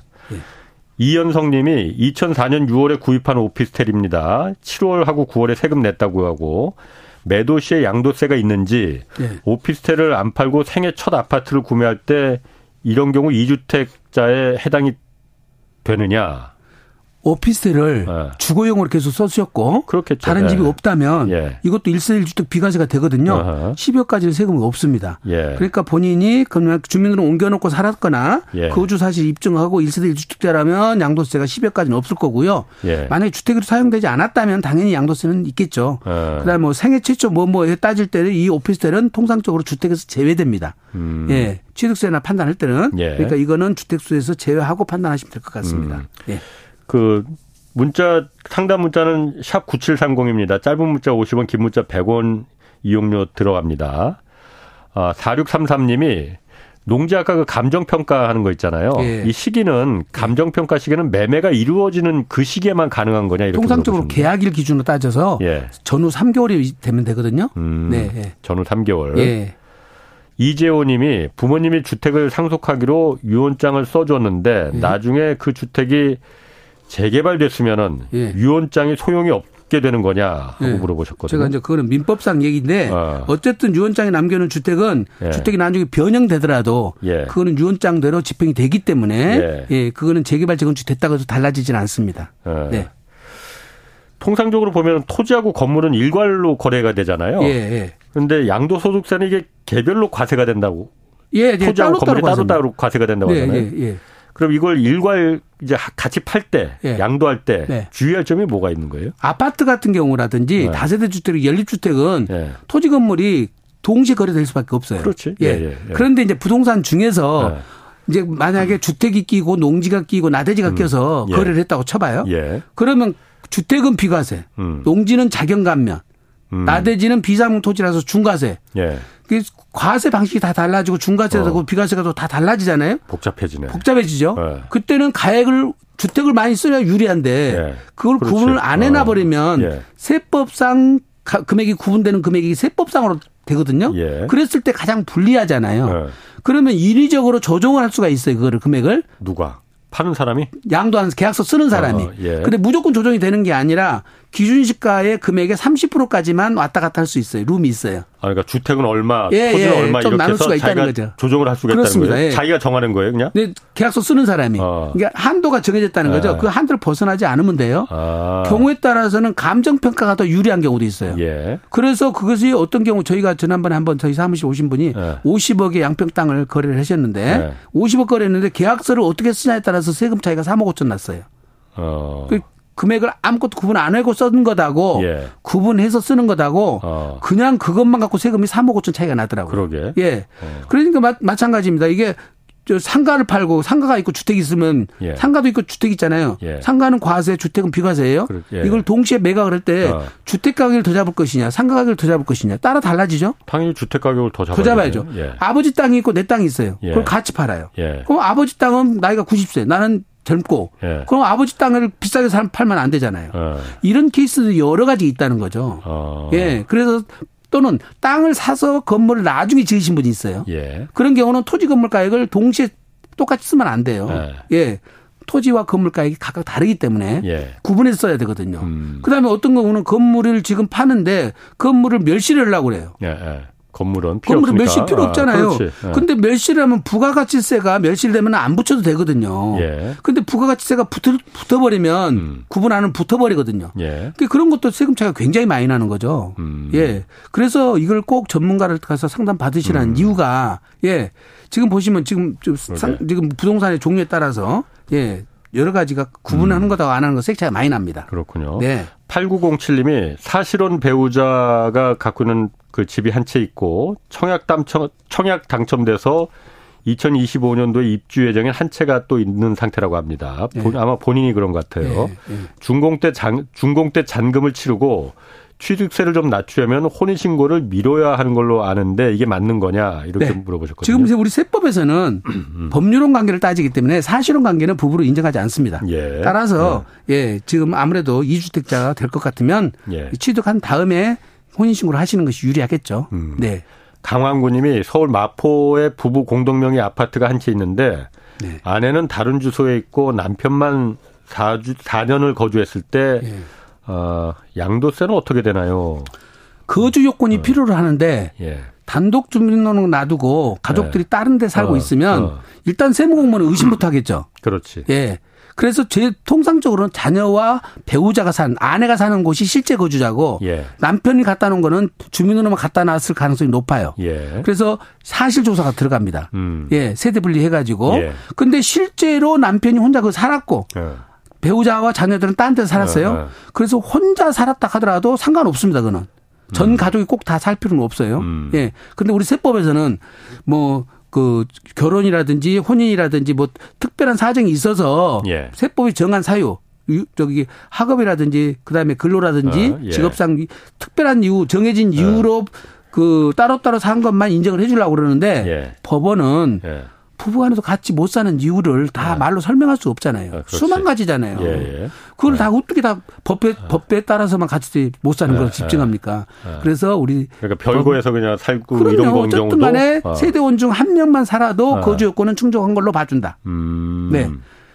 이현성 님이 2004년 6월에 구입한 오피스텔입니다. 7월하고 9월에 세금 냈다고 하고 매도 시에 양도세가 있는지 네. 오피스텔을 안 팔고 생애 첫 아파트를 구매할 때 이런 경우 2주택자에 해당이 되느냐? 오피스텔을 네. 주거용으로 계속 써주셨고 그렇겠죠. 다른 네. 집이 없다면 예. 이것도 1세 1주택 비과세가 되거든요. 어허. 10여까지는 세금이 없습니다. 예. 그러니까 본인이 그냥 주민으로 옮겨놓고 살았거나 예. 거주 사실 입증하고 1세대 1주택자라면 양도세가 10여까지는 없을 거고요. 예. 만약에 주택으로 사용되지 않았다면 당연히 양도세는 있겠죠. 어. 그다음에 뭐 생애 최초 뭐뭐 뭐 따질 때는 이 오피스텔은 통상적으로 주택에서 제외됩니다. 음. 예. 취득세나 판단할 때는 예. 그러니까 이거는 주택수에서 제외하고 판단하시면 될 것 같습니다. 음. 예. 그 문자 상담 문자는 샵 9730입니다. 짧은 문자 50원, 긴 문자 100원 이용료 들어갑니다. 아, 4633님이 농지 아까 그 감정평가 하는 거 있잖아요. 예. 이 시기는 감정평가 시기는 매매가 이루어지는 그 시기에만 가능한 거냐 이렇게 통상적으로 계약일 기준으로 따져서 예. 전후 3개월이 되면 되거든요. 음, 네. 예. 전후 3개월. 예. 이재호 님이 부모님이 주택을 상속하기로 유언장을 써줬는데 예. 나중에 그 주택이 재개발됐으면은 예. 유언장이 소용이 없게 되는 거냐 하고 예. 물어보셨거든요. 제가 이제 그거는 민법상 얘기인데 어. 쨌든 유언장에 남겨놓은 주택은 예. 주택이 나중에 변형되더라도 예. 그거는 유언장대로 집행이 되기 때문에 예, 예 그거는 재개발 재건축 됐다고 해서 달라지지는 않습니다. 어. 네. 통상적으로 보면 토지하고 건물은 일괄로 거래가 되잖아요. 예, 예. 그런데 양도소득세는 이게 개별로 과세가 된다고. 예, 예. 토지하고 건물이 따로 따로 과세가 된다고 예, 하잖아요. 예, 예. 그럼 이걸 일괄 이제 같이 팔 때, 예. 양도할 때 네. 주의할 점이 뭐가 있는 거예요? 아파트 같은 경우라든지 네. 다세대 주택, 연립 주택은 네. 토지 건물이 동시에 거래될 수밖에 없어요. 그렇지. 예. 예, 예. 그런데 이제 부동산 중에서 네. 이제 만약에 음. 주택이 끼고 농지가 끼고 나대지가 음. 껴서 예. 거래를 했다고 쳐봐요. 예. 그러면 주택은 비과세, 음. 농지는 자경감면, 음. 나대지는 비상용 토지라서 중과세. 예. 그 과세 방식이 다 달라지고 중과세도 어. 비과세가 또 다 달라지잖아요. 복잡해지네. 복잡해지죠. 네. 그때는 가액을 주택을 많이 써야 유리한데 네. 그걸 그렇지. 구분을 안 해놔 버리면 어. 예. 세법상 금액이 구분되는 금액이 세법상으로 되거든요. 예. 그랬을 때 가장 불리하잖아요. 네. 그러면 인위적으로 조정을 할 수가 있어요. 그거를 금액을 누가 파는 사람이 양도하는 계약서 쓰는 사람이. 어, 예. 근데 무조건 조정이 되는 게 아니라 기준 시가의 금액의 30%까지만 왔다 갔다 할 수 있어요. 룸이 있어요. 아, 그러니까 주택은 얼마, 예, 토지는 예, 얼마 이렇게 해서 수가 있다는 거죠. 조정을 할 수가 그렇습니다. 있다는 거예요. 예. 자기가 정하는 거예요, 그냥? 네, 계약서 쓰는 사람이. 어. 그러니까 한도가 정해졌다는 거죠. 예. 그 한도를 벗어나지 않으면 돼요. 아. 경우에 따라서는 감정 평가가 더 유리한 경우도 있어요. 예. 그래서 그것이 어떤 경우 저희가 지난번에 한번 저희 사무실 오신 분이 예. 50억의 양평 땅을 거래를 하셨는데 50억 거래했는데 계약서를 어떻게 쓰냐에 따라서 세금 차이가 3억 5천 났어요. 어. 그 금액을 아무것도 구분 안 하고 쓰는 거다고 예. 구분해서 쓰는 거다고 어. 그냥 그것만 갖고 세금이 3억 5천 차이가 나더라고요. 그러게. 예. 어. 그러니까 마, 마찬가지입니다. 이게 저 상가를 팔고 상가가 있고 주택이 있으면 예. 상가도 있고 주택 있잖아요. 예. 상가는 과세, 주택은 비과세예요. 그래, 예. 이걸 동시에 매각을 할때 어. 주택 가격을 더 잡을 것이냐, 상가 가격을 더 잡을 것이냐 따라 달라지죠. 당연히 주택 가격을 더, 더 잡아야죠. 예. 아버지 땅이 있고 내 땅이 있어요. 예. 그걸 같이 팔아요. 예. 그럼 아버지 땅은 나이가 90세, 나는 젊고 예. 그럼 아버지 땅을 비싸게 팔면 안 되잖아요. 예. 이런 케이스도 여러 가지 있다는 거죠. 어. 예. 그래서 또는 땅을 사서 건물을 나중에 지으신 분이 있어요. 예. 그런 경우는 토지 건물 가액을 동시에 똑같이 쓰면 안 돼요. 예. 예. 토지와 건물 가액이 각각 다르기 때문에 예. 구분해서 써야 되거든요. 음. 그다음에 어떤 경우는 건물을 지금 파는데 건물을 멸실을 하려고 그래요. 예. 예. 건물은 필요 건물은 멸실 필요 없잖아요. 아, 예. 근데 멸실하면 부가가치세가 멸실되면 안 붙여도 되거든요. 예. 근데 부가가치세가 붙어, 붙어버리면 음. 구분하는 붙어버리거든요. 예. 그런 것도 세금 차가 굉장히 많이 나는 거죠. 음. 예. 그래서 이걸 꼭 전문가를 가서 상담 받으시라는 음. 이유가 예. 지금 보시면 지금 상, 지금 부동산의 종류에 따라서 예. 여러 가지가 구분하는 음. 거다 안 하는 거 색차가 많이 납니다. 그렇군요. 네. 8907님이 사실혼 배우자가 갖고 있는 그 집이 한 채 있고 청약 당첨 청약 당첨돼서 2025년도에 입주 예정인 한 채가 또 있는 상태라고 합니다. 네. 아마 본인이 그런 것 같아요. 네. 네. 준공 때 잔, 준공 때 잔금을 치르고 취득세를 좀 낮추려면 혼인신고를 미뤄야 하는 걸로 아는데 이게 맞는 거냐 이렇게 네. 물어보셨거든요. 지금 이제 우리 세법에서는 음. 법률혼 관계를 따지기 때문에 사실혼 관계는 부부로 인정하지 않습니다. 예. 따라서 예. 예 지금 아무래도 이주택자가 될 것 같으면 예. 취득한 다음에 혼인신고를 하시는 것이 유리하겠죠. 음. 네. 강왕구님이 서울 마포에 부부 공동명의 아파트가 한 채 있는데 네. 아내는 다른 주소에 있고 남편만 4주 4년을 거주했을 때 네. 어, 양도세는 어떻게 되나요? 거주 요건이 어. 필요로 하는데 예. 단독 주민등록 놔두고 가족들이 예. 다른 데 살고 어. 있으면 어. 일단 세무공무원은 의심부터 하겠죠. 그렇지. 예. 그래서 제 통상적으로는 자녀와 배우자가 산 아내가 사는 곳이 실제 거주자고 예. 남편이 갖다 놓은 거는 주민으로만 갖다 놨을 가능성이 높아요. 예. 그래서 사실 조사가 들어갑니다. 음. 예, 세대 분리해 가지고. 예. 근데 실제로 남편이 혼자 그 살았고 예. 배우자와 자녀들은 딴 데서 살았어요. 예, 예. 그래서 혼자 살았다 하더라도 상관없습니다. 그는. 전 음. 가족이 꼭 다 살 필요는 없어요. 음. 예. 근데 우리 세법에서는 뭐 그 결혼이라든지 혼인이라든지 뭐 특별한 사정이 있어서 예. 세법이 정한 사유 저기 학업이라든지 그다음에 근로라든지 어, 예. 직업상 특별한 이유 정해진 이유로 어. 그 따로따로 산 것만 인정을 해 주려고 그러는데 예. 법원은 예. 부부 간에도 같이 못 사는 이유를 다 네. 말로 설명할 수 없잖아요. 아, 수만 가지잖아요. 예, 예. 그걸 네. 다 어떻게 다 법에 아. 법에 따라서만 같이 못 사는 걸 네, 집중합니까? 네. 그래서 우리 그러니까 별거에서 그냥 살고 그럼요. 이런 건 어쨌든 간에 어. 세대원 중 한 명만 살아도 어. 거주 요건은 충족한 걸로 봐준다. 음. 네.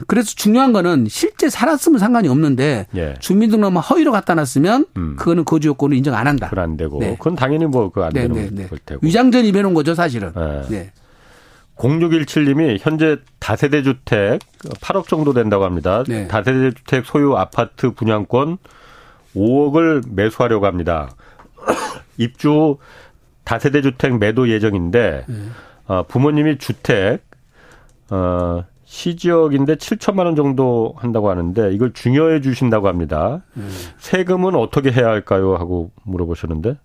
그래서 중요한 거는 실제 살았으면 상관이 없는데 예. 주민등록만 허위로 갖다 놨으면 음. 그거는 거주 요건을 인정 안 한다. 그안 되고. 네. 그건 당연히 뭐그안 되는 네, 네, 네. 테고. 위장전 입해놓은 거죠 사실은. 네. 0617님이 현재 다세대 주택 8억 정도 된다고 합니다. 네. 다세대 주택 소유 아파트 분양권 5억을 매수하려고 합니다. 입주 다세대 주택 매도 예정인데 네. 어, 부모님이 주택 어, 시지역인데 7천만 원 정도 한다고 하는데 이걸 중요해 주신다고 합니다. 네. 세금은 어떻게 해야 할까요? 하고 물어보셨는데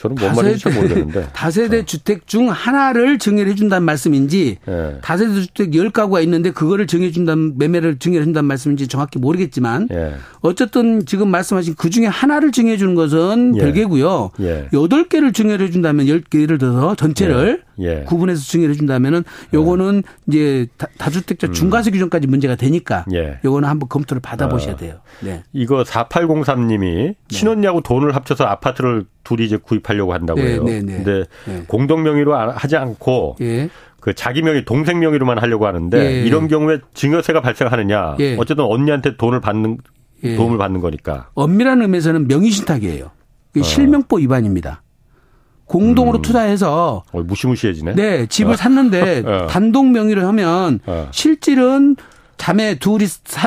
저는 뭔 말인지 잘 모르겠는데. 다세대 어. 주택 중 하나를 증여를 해준다는 말씀인지 예. 다세대 주택 10가구가 있는데 그거를 증여해준다는 매매를 증여해준다는 말씀인지 정확히 모르겠지만 예. 어쨌든 지금 말씀하신 그중에 하나를 증여해주는 것은 예. 별개고요. 예. 8개를 증여해준다면 10개를 들어서 전체를 예. 예. 구분해서 증여해 준다면은 요거는 이제 다 주택자 음. 중과세 규정까지 문제가 되니까 예. 요거는 한번 검토를 받아보셔야 어. 돼요. 네. 이거 4803님이 신혼냐고 돈을 합쳐서 아파트를 둘이 이제 구입하려고 한다고 네, 해요. 네, 네, 근데 네. 공동 명의로 하지 않고 예. 그 자기 명의 동생 명의로만 하려고 하는데 예. 이런 경우에 증여세가 발생하느냐? 예. 어쨌든 언니한테 돈을 받는 예. 도움을 받는 거니까. 엄밀한 의미에서는 명의 신탁이에요. 어. 실명법 위반입니다. 공동으로 음. 투자해서 어, 무시무시해지네. 네, 집을 어. 샀는데 어. 단독 명의로 하면 어. 실질은 자매 둘이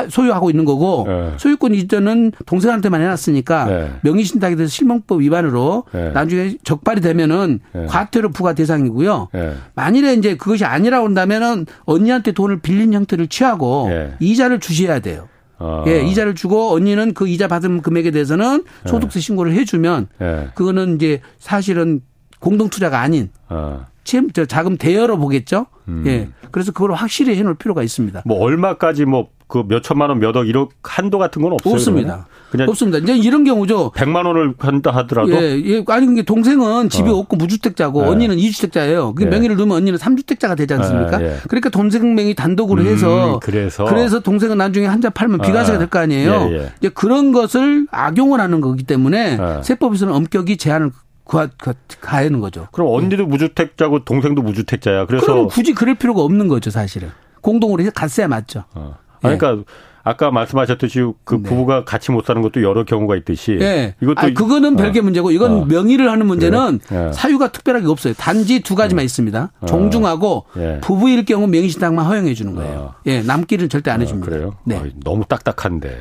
소유하고 있는 거고 네. 소유권 이전은 동생한테만 해놨으니까 네. 명의신탁에 대해서 실명법 위반으로 네. 나중에 적발이 되면은 과태료 부과 대상이고요. 만일에 이제 그것이 아니라고 한다면은 언니한테 돈을 빌린 형태를 취하고 이자를 주셔야 돼요. 어. 예, 이자를 주고 언니는 그 이자 받은 금액에 대해서는 소득세 신고를 해주면 그거는 이제 사실은 공동 투자가 아닌 어. 저 자금 대여로 보겠죠. 음. 예. 그래서 그걸 확실히 해놓을 필요가 있습니다. 뭐 얼마까지 뭐 그 몇천만 원, 몇억 이런 한도 같은 건 없어요. 없습니다. 그냥 없습니다. 이제 이런 경우죠. 100만 원을 한다 하더라도 예, 예. 아니 그게 동생은 집이 어. 없고 무주택자고 예. 언니는 이주택자예요. 그 예. 명의를 넣으면 언니는 삼주택자가 되지 않습니까? 예, 예. 그러니까 동생 명의 단독으로 음, 해서 그래서 그래서 동생은 나중에 한자 팔면 비과세가 될 거 아니에요. 예, 이제 그런 것을 악용을 하는 거기 때문에 세법에서는 엄격히 제한을 가, 가, 가는 거죠. 그럼 언니도 무주택자고 동생도 무주택자야. 그래서 그럼 굳이 그럴 필요가 없는 거죠, 사실은. 공동으로 해서 갔어야 맞죠. 어. 그러니까 예. 아까 말씀하셨듯이 그 네. 부부가 같이 못 사는 것도 여러 경우가 있듯이 네. 이것도 아니, 그거는 어. 별개 문제고 이건 어. 명의를 하는 문제는 네. 사유가 특별하게 없어요. 단지 두 가지만 어. 있습니다. 어. 종중하고 예. 부부일 경우 명의신탁만 허용해 주는 거예요. 어. 예, 남길은 절대 안 해줍니다. 그래요? 네. 너무 딱딱한데.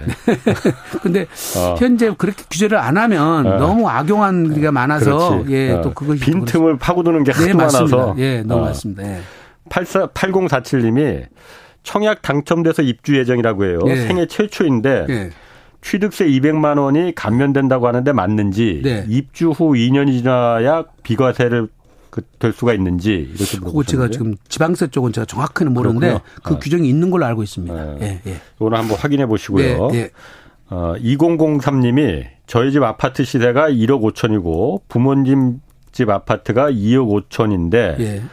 근데 현재 그렇게 규제를 안 하면 너무 악용한 게 많아서 예, 또 그것이 빈틈을 파고드는 게 하도 네, 많아서 예, 너무 맞습니다. 예. 84 8047님이 청약 당첨돼서 입주 예정이라고 해요. 네. 생애 최초인데 네. 취득세 200만 원이 감면된다고 하는데 맞는지 네. 입주 후 2년이 지나야 비과세를 그될 수가 있는지 이렇게. 그거 제가 지금 지방세 쪽은 제가 정확히는 모르는데 그렇군요. 그 네. 규정이 있는 걸로 알고 있습니다. 네. 예, 예. 이거는 한번 확인해 보시고요. 네, 네. 어, 2003님이 저희 집 아파트 시세가 1억 5천이고 부모님 집 아파트가 2억 5천인데 예.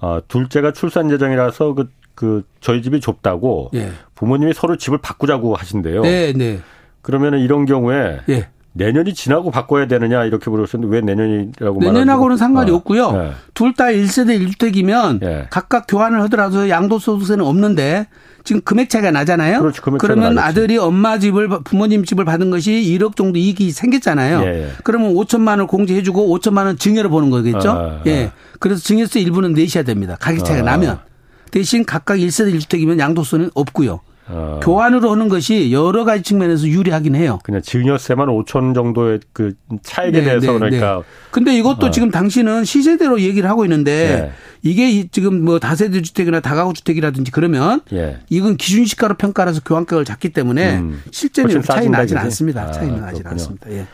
어, 둘째가 출산 예정이라서 그 그 저희 집이 좁다고 예. 부모님이 서로 집을 바꾸자고 하신대요. 네, 네. 그러면은 이런 경우에 예. 내년이 지나고 바꿔야 되느냐 이렇게 물으셨는데 왜 내년이라고 내년하고는 상관이 어. 없고요. 네. 둘다 1세대 1주택이면 네. 각각 교환을 하더라도 양도소득세는 없는데 지금 금액 차이가 나잖아요. 그렇죠. 금액 그러면 나겠지. 아들이 엄마 집을 부모님 집을 받은 것이 1억 정도 이익이 생겼잖아요. 예, 예. 그러면 5천만 원을 공제해 주고 5천만 원 증여를 보는 거겠죠. 아, 예. 아. 그래서 증여세 일부는 내셔야 됩니다. 가격 차이가 아. 나면. 대신 각각 1세대 1주택이면 양도세는 없고요. 어. 교환으로 하는 것이 여러 가지 측면에서 유리하긴 해요. 그냥 증여세만 5천 정도의 그 차익에 네, 대해서 네, 그러니까. 네. 근데 이것도 어. 지금 당신은 시세대로 얘기를 하고 있는데 네. 이게 지금 뭐 다세대 주택이나 다가구 주택이라든지 그러면 예. 이건 기준 시가로 평가라서 교환가격을 잡기 때문에 음. 실제는 차이 나진 않습니다. 아, 차이는 나진 않습니다. 예.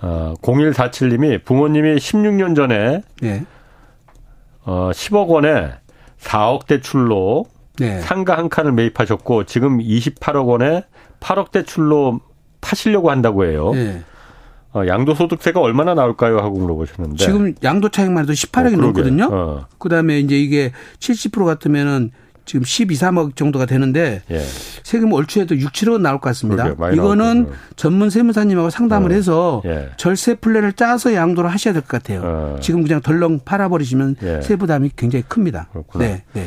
어, 0147님이 부모님이 16년 전에 예. 어, 10억 원에 4억 대출로 네. 상가 한 칸을 매입하셨고 지금 28억 원에 8억 대출로 파시려고 한다고 해요. 네. 어, 양도소득세가 얼마나 나올까요? 하고 물어보셨는데. 지금 양도 차익만 해도 18억이 어, 넘거든요. 어. 그 다음에 이제 이게 70% 같으면은 지금 12, 3억 정도가 되는데 예. 세금 얼추해도 6, 7억 나올 것 같습니다. 이거는 전문 세무사님하고 상담을 어. 해서 예. 절세 플랜을 짜서 양도를 하셔야 될 것 같아요. 어. 지금 그냥 덜렁 팔아버리시면 예. 세부담이 굉장히 큽니다. 그렇구나. 네. 네.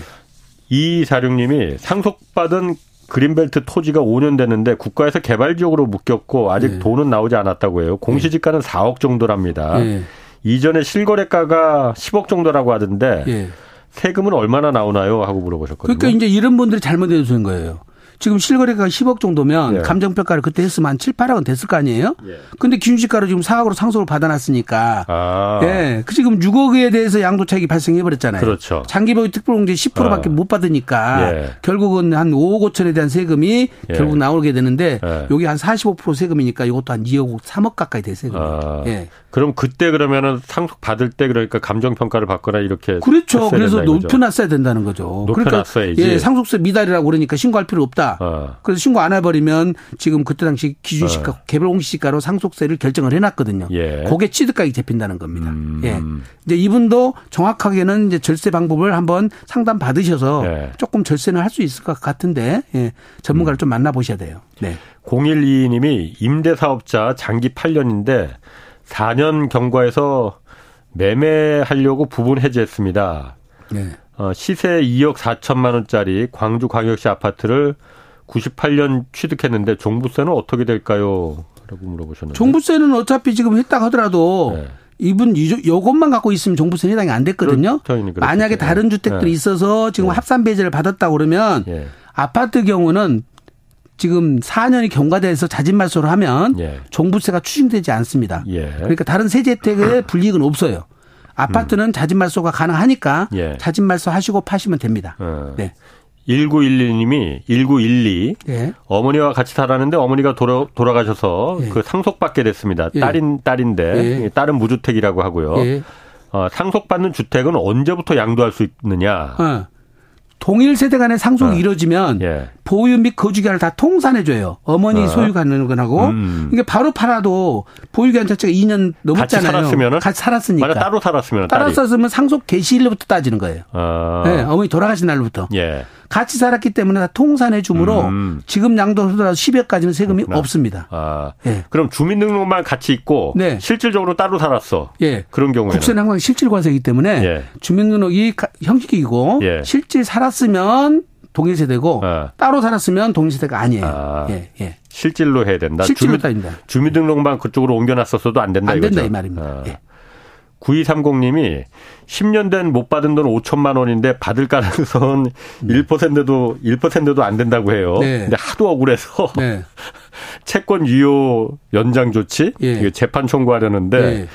이사령님이 상속받은 그린벨트 토지가 5년 됐는데 국가에서 개발 지역으로 묶였고 아직 네. 돈은 나오지 않았다고 해요. 공시지가는 네. 4억 정도랍니다. 네. 이전에 실거래가가 10억 정도라고 하던데 네. 세금은 얼마나 나오나요? 하고 물어보셨거든요. 그러니까 이제 이런 분들이 잘못 해 주는 거예요. 지금 실거래가 10억 정도면 예. 감정평가를 그때 했으면 한 7, 8억은 됐을 거 아니에요? 예. 근데 기준시가로 지금 4억으로 상속을 받아놨으니까. 아. 예. 그 지금 6억에 대해서 양도 차익이 발생해버렸잖아요. 그렇죠. 장기보유 특별공제 10%밖에 아. 못 받으니까 예. 결국은 한 5억 5천에 대한 세금이 예. 결국 나오게 되는데 예. 여기 한 45% 세금이니까 이것도 한 2억 3억 가까이 될 세금이에요. 아. 예. 그럼 그때 그러면은 상속 받을 때 그러니까 감정 평가를 받거나 이렇게 그렇죠. 그래서 높여놨어야 된다는 거죠. 높여놨어야지. 그러니까 예, 상속세 미달이라고 그러니까 신고할 필요 없다. 어. 그래서 신고 안 해버리면 지금 그때 당시 기준시가 어. 개별 공시가로 상속세를 결정을 해놨거든요. 예. 그게 취득가액이 잡힌다는 겁니다. 음. 예. 이제 이분도 정확하게는 이제 절세 방법을 한번 상담 받으셔서 예. 조금 절세는 할 수 있을 것 같은데 예. 전문가를 음. 좀 만나보셔야 돼요. 네. 0122님이 임대사업자 장기 8년인데 4년 경과에서 매매하려고 부분 해지했습니다. 네. 어, 시세 2억 4천만 원짜리 광주 광역시 아파트를 98년 취득했는데 종부세는 어떻게 될까요? 라고 물어보셨는데. 종부세는 어차피 지금 했다 하더라도 네. 이분 요것만 갖고 있으면 종부세 해당이 안 됐거든요. 그렇죠. 만약에 다른 주택들이 네. 있어서 지금 네. 합산 배제를 받았다 그러면 예. 아파트 경우는 지금 4년이 경과돼서 자진 말소를 하면 예. 종부세가 추징되지 않습니다. 예. 그러니까 다른 세제 혜택의 불이익은 없어요. 아파트는 음. 자진 말소가 가능하니까 예. 자진 말소 하시고 파시면 됩니다. 어. 네. 1912님이 1912 예. 어머니와 같이 살았는데 어머니가 돌아, 돌아가셔서 예. 그 상속받게 됐습니다. 예. 딸인 딸인데 예. 딸은 무주택이라고 하고요. 예. 어, 상속받는 주택은 언제부터 양도할 수 있느냐? 어. 동일 세대 간의 상속이 어. 이루어지면 예. 보유 및 거주기간을 다 통산해줘요. 어머니 어. 소유 가는 건하고 음. 이게 바로 팔아도 보유기간 자체가 2년 넘었잖아요. 같이 살았으면 같이 살았으니까. 만약 따로 살았으면 따로 살았으면 상속 개시일부터 따지는 거예요. 어. 네, 어머니 돌아가신 날부터. 예. 같이 살았기 때문에 다 통산해 주므로 음. 지금 양도소득 10억까지는 세금이 그렇구나. 없습니다. 아. 예. 그럼 주민등록만 같이 있고 네. 실질적으로 따로 살았어. 예. 그런 경우에 국세는 항상 실질 과세이기 때문에 예. 주민등록이 형식이고 예. 실질 살았으면 동일세대고 아. 따로 살았으면 동일세대가 아니에요. 아. 예. 예. 실질로 해야 된다. 실질로 주민, 주민등록만 그쪽으로 옮겨놨었어도 안 된다. 안 이거죠? 된다 이 말입니다. 아. 예. 9230님이 10년 된 못 받은 돈 5천만 원인데 받을 가능성은 음. 1%도 1%도 안 된다고 해요. 네. 근데 하도 억울해서 네. 채권 유효 연장 조치 예. 재판 청구하려는데 네.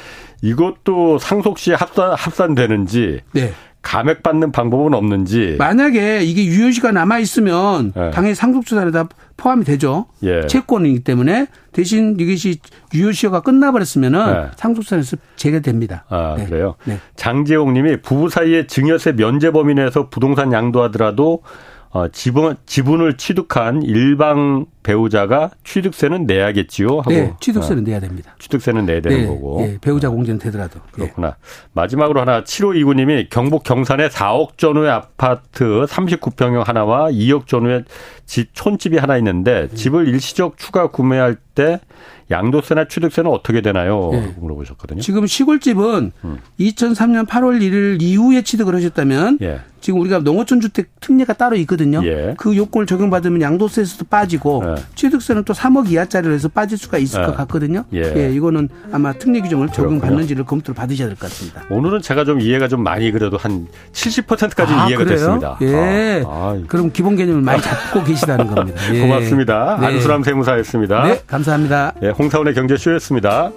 이것도 상속시 합산 합산되는지 네. 감액받는 방법은 없는지. 만약에 이게 유효시가 남아 있으면 네. 당연히 상속조사에 다 포함이 되죠. 예. 채권이기 때문에 대신 이것이 유효시효가 끝나버렸으면은 네. 상속세에서 제외됩니다. 아 네. 그래요. 네. 장재홍님이 부부 사이에 증여세 면제 범위 내에서 부동산 양도하더라도 어, 지분, 지분을 취득한 일방 배우자가 취득세는 내야겠지요? 하고. 네, 취득세는 어, 내야 됩니다. 취득세는 내야 되는 네, 거고. 네, 배우자 공제는 되더라도. 예. 그렇구나. 네. 마지막으로 하나 7529님이 경북 경산에 4억 전후의 아파트 39평형 하나와 2억 전후의 집 촌집이 하나 있는데 네. 집을 일시적 추가 구매할 때 양도세나 취득세는 어떻게 되나요? 네. 물어보셨거든요. 지금 시골집은 음. 2003년 8월 1일 이후에 취득을 하셨다면 예. 지금 우리가 농어촌 주택 특례가 따로 있거든요. 예. 그 요건을 적용받으면 양도세에서도 빠지고 예. 취득세는 또 3억 이하짜리로 해서 빠질 수가 있을 네. 것 같거든요. 예. 예. 이거는 아마 특례 규정을 적용받는지를 검토를 받으셔야 될 것 같습니다. 오늘은 제가 좀 이해가 좀 많이 그래도 한 70%까지 아, 이해가 그래요? 됐습니다. 예. 아, 아. 그럼 기본 개념을 많이 잡고 계시다는 겁니다. 예. 고맙습니다. 네. 안수람 세무사였습니다. 네, 감사합니다. 예, 홍사원의 경제쇼였습니다.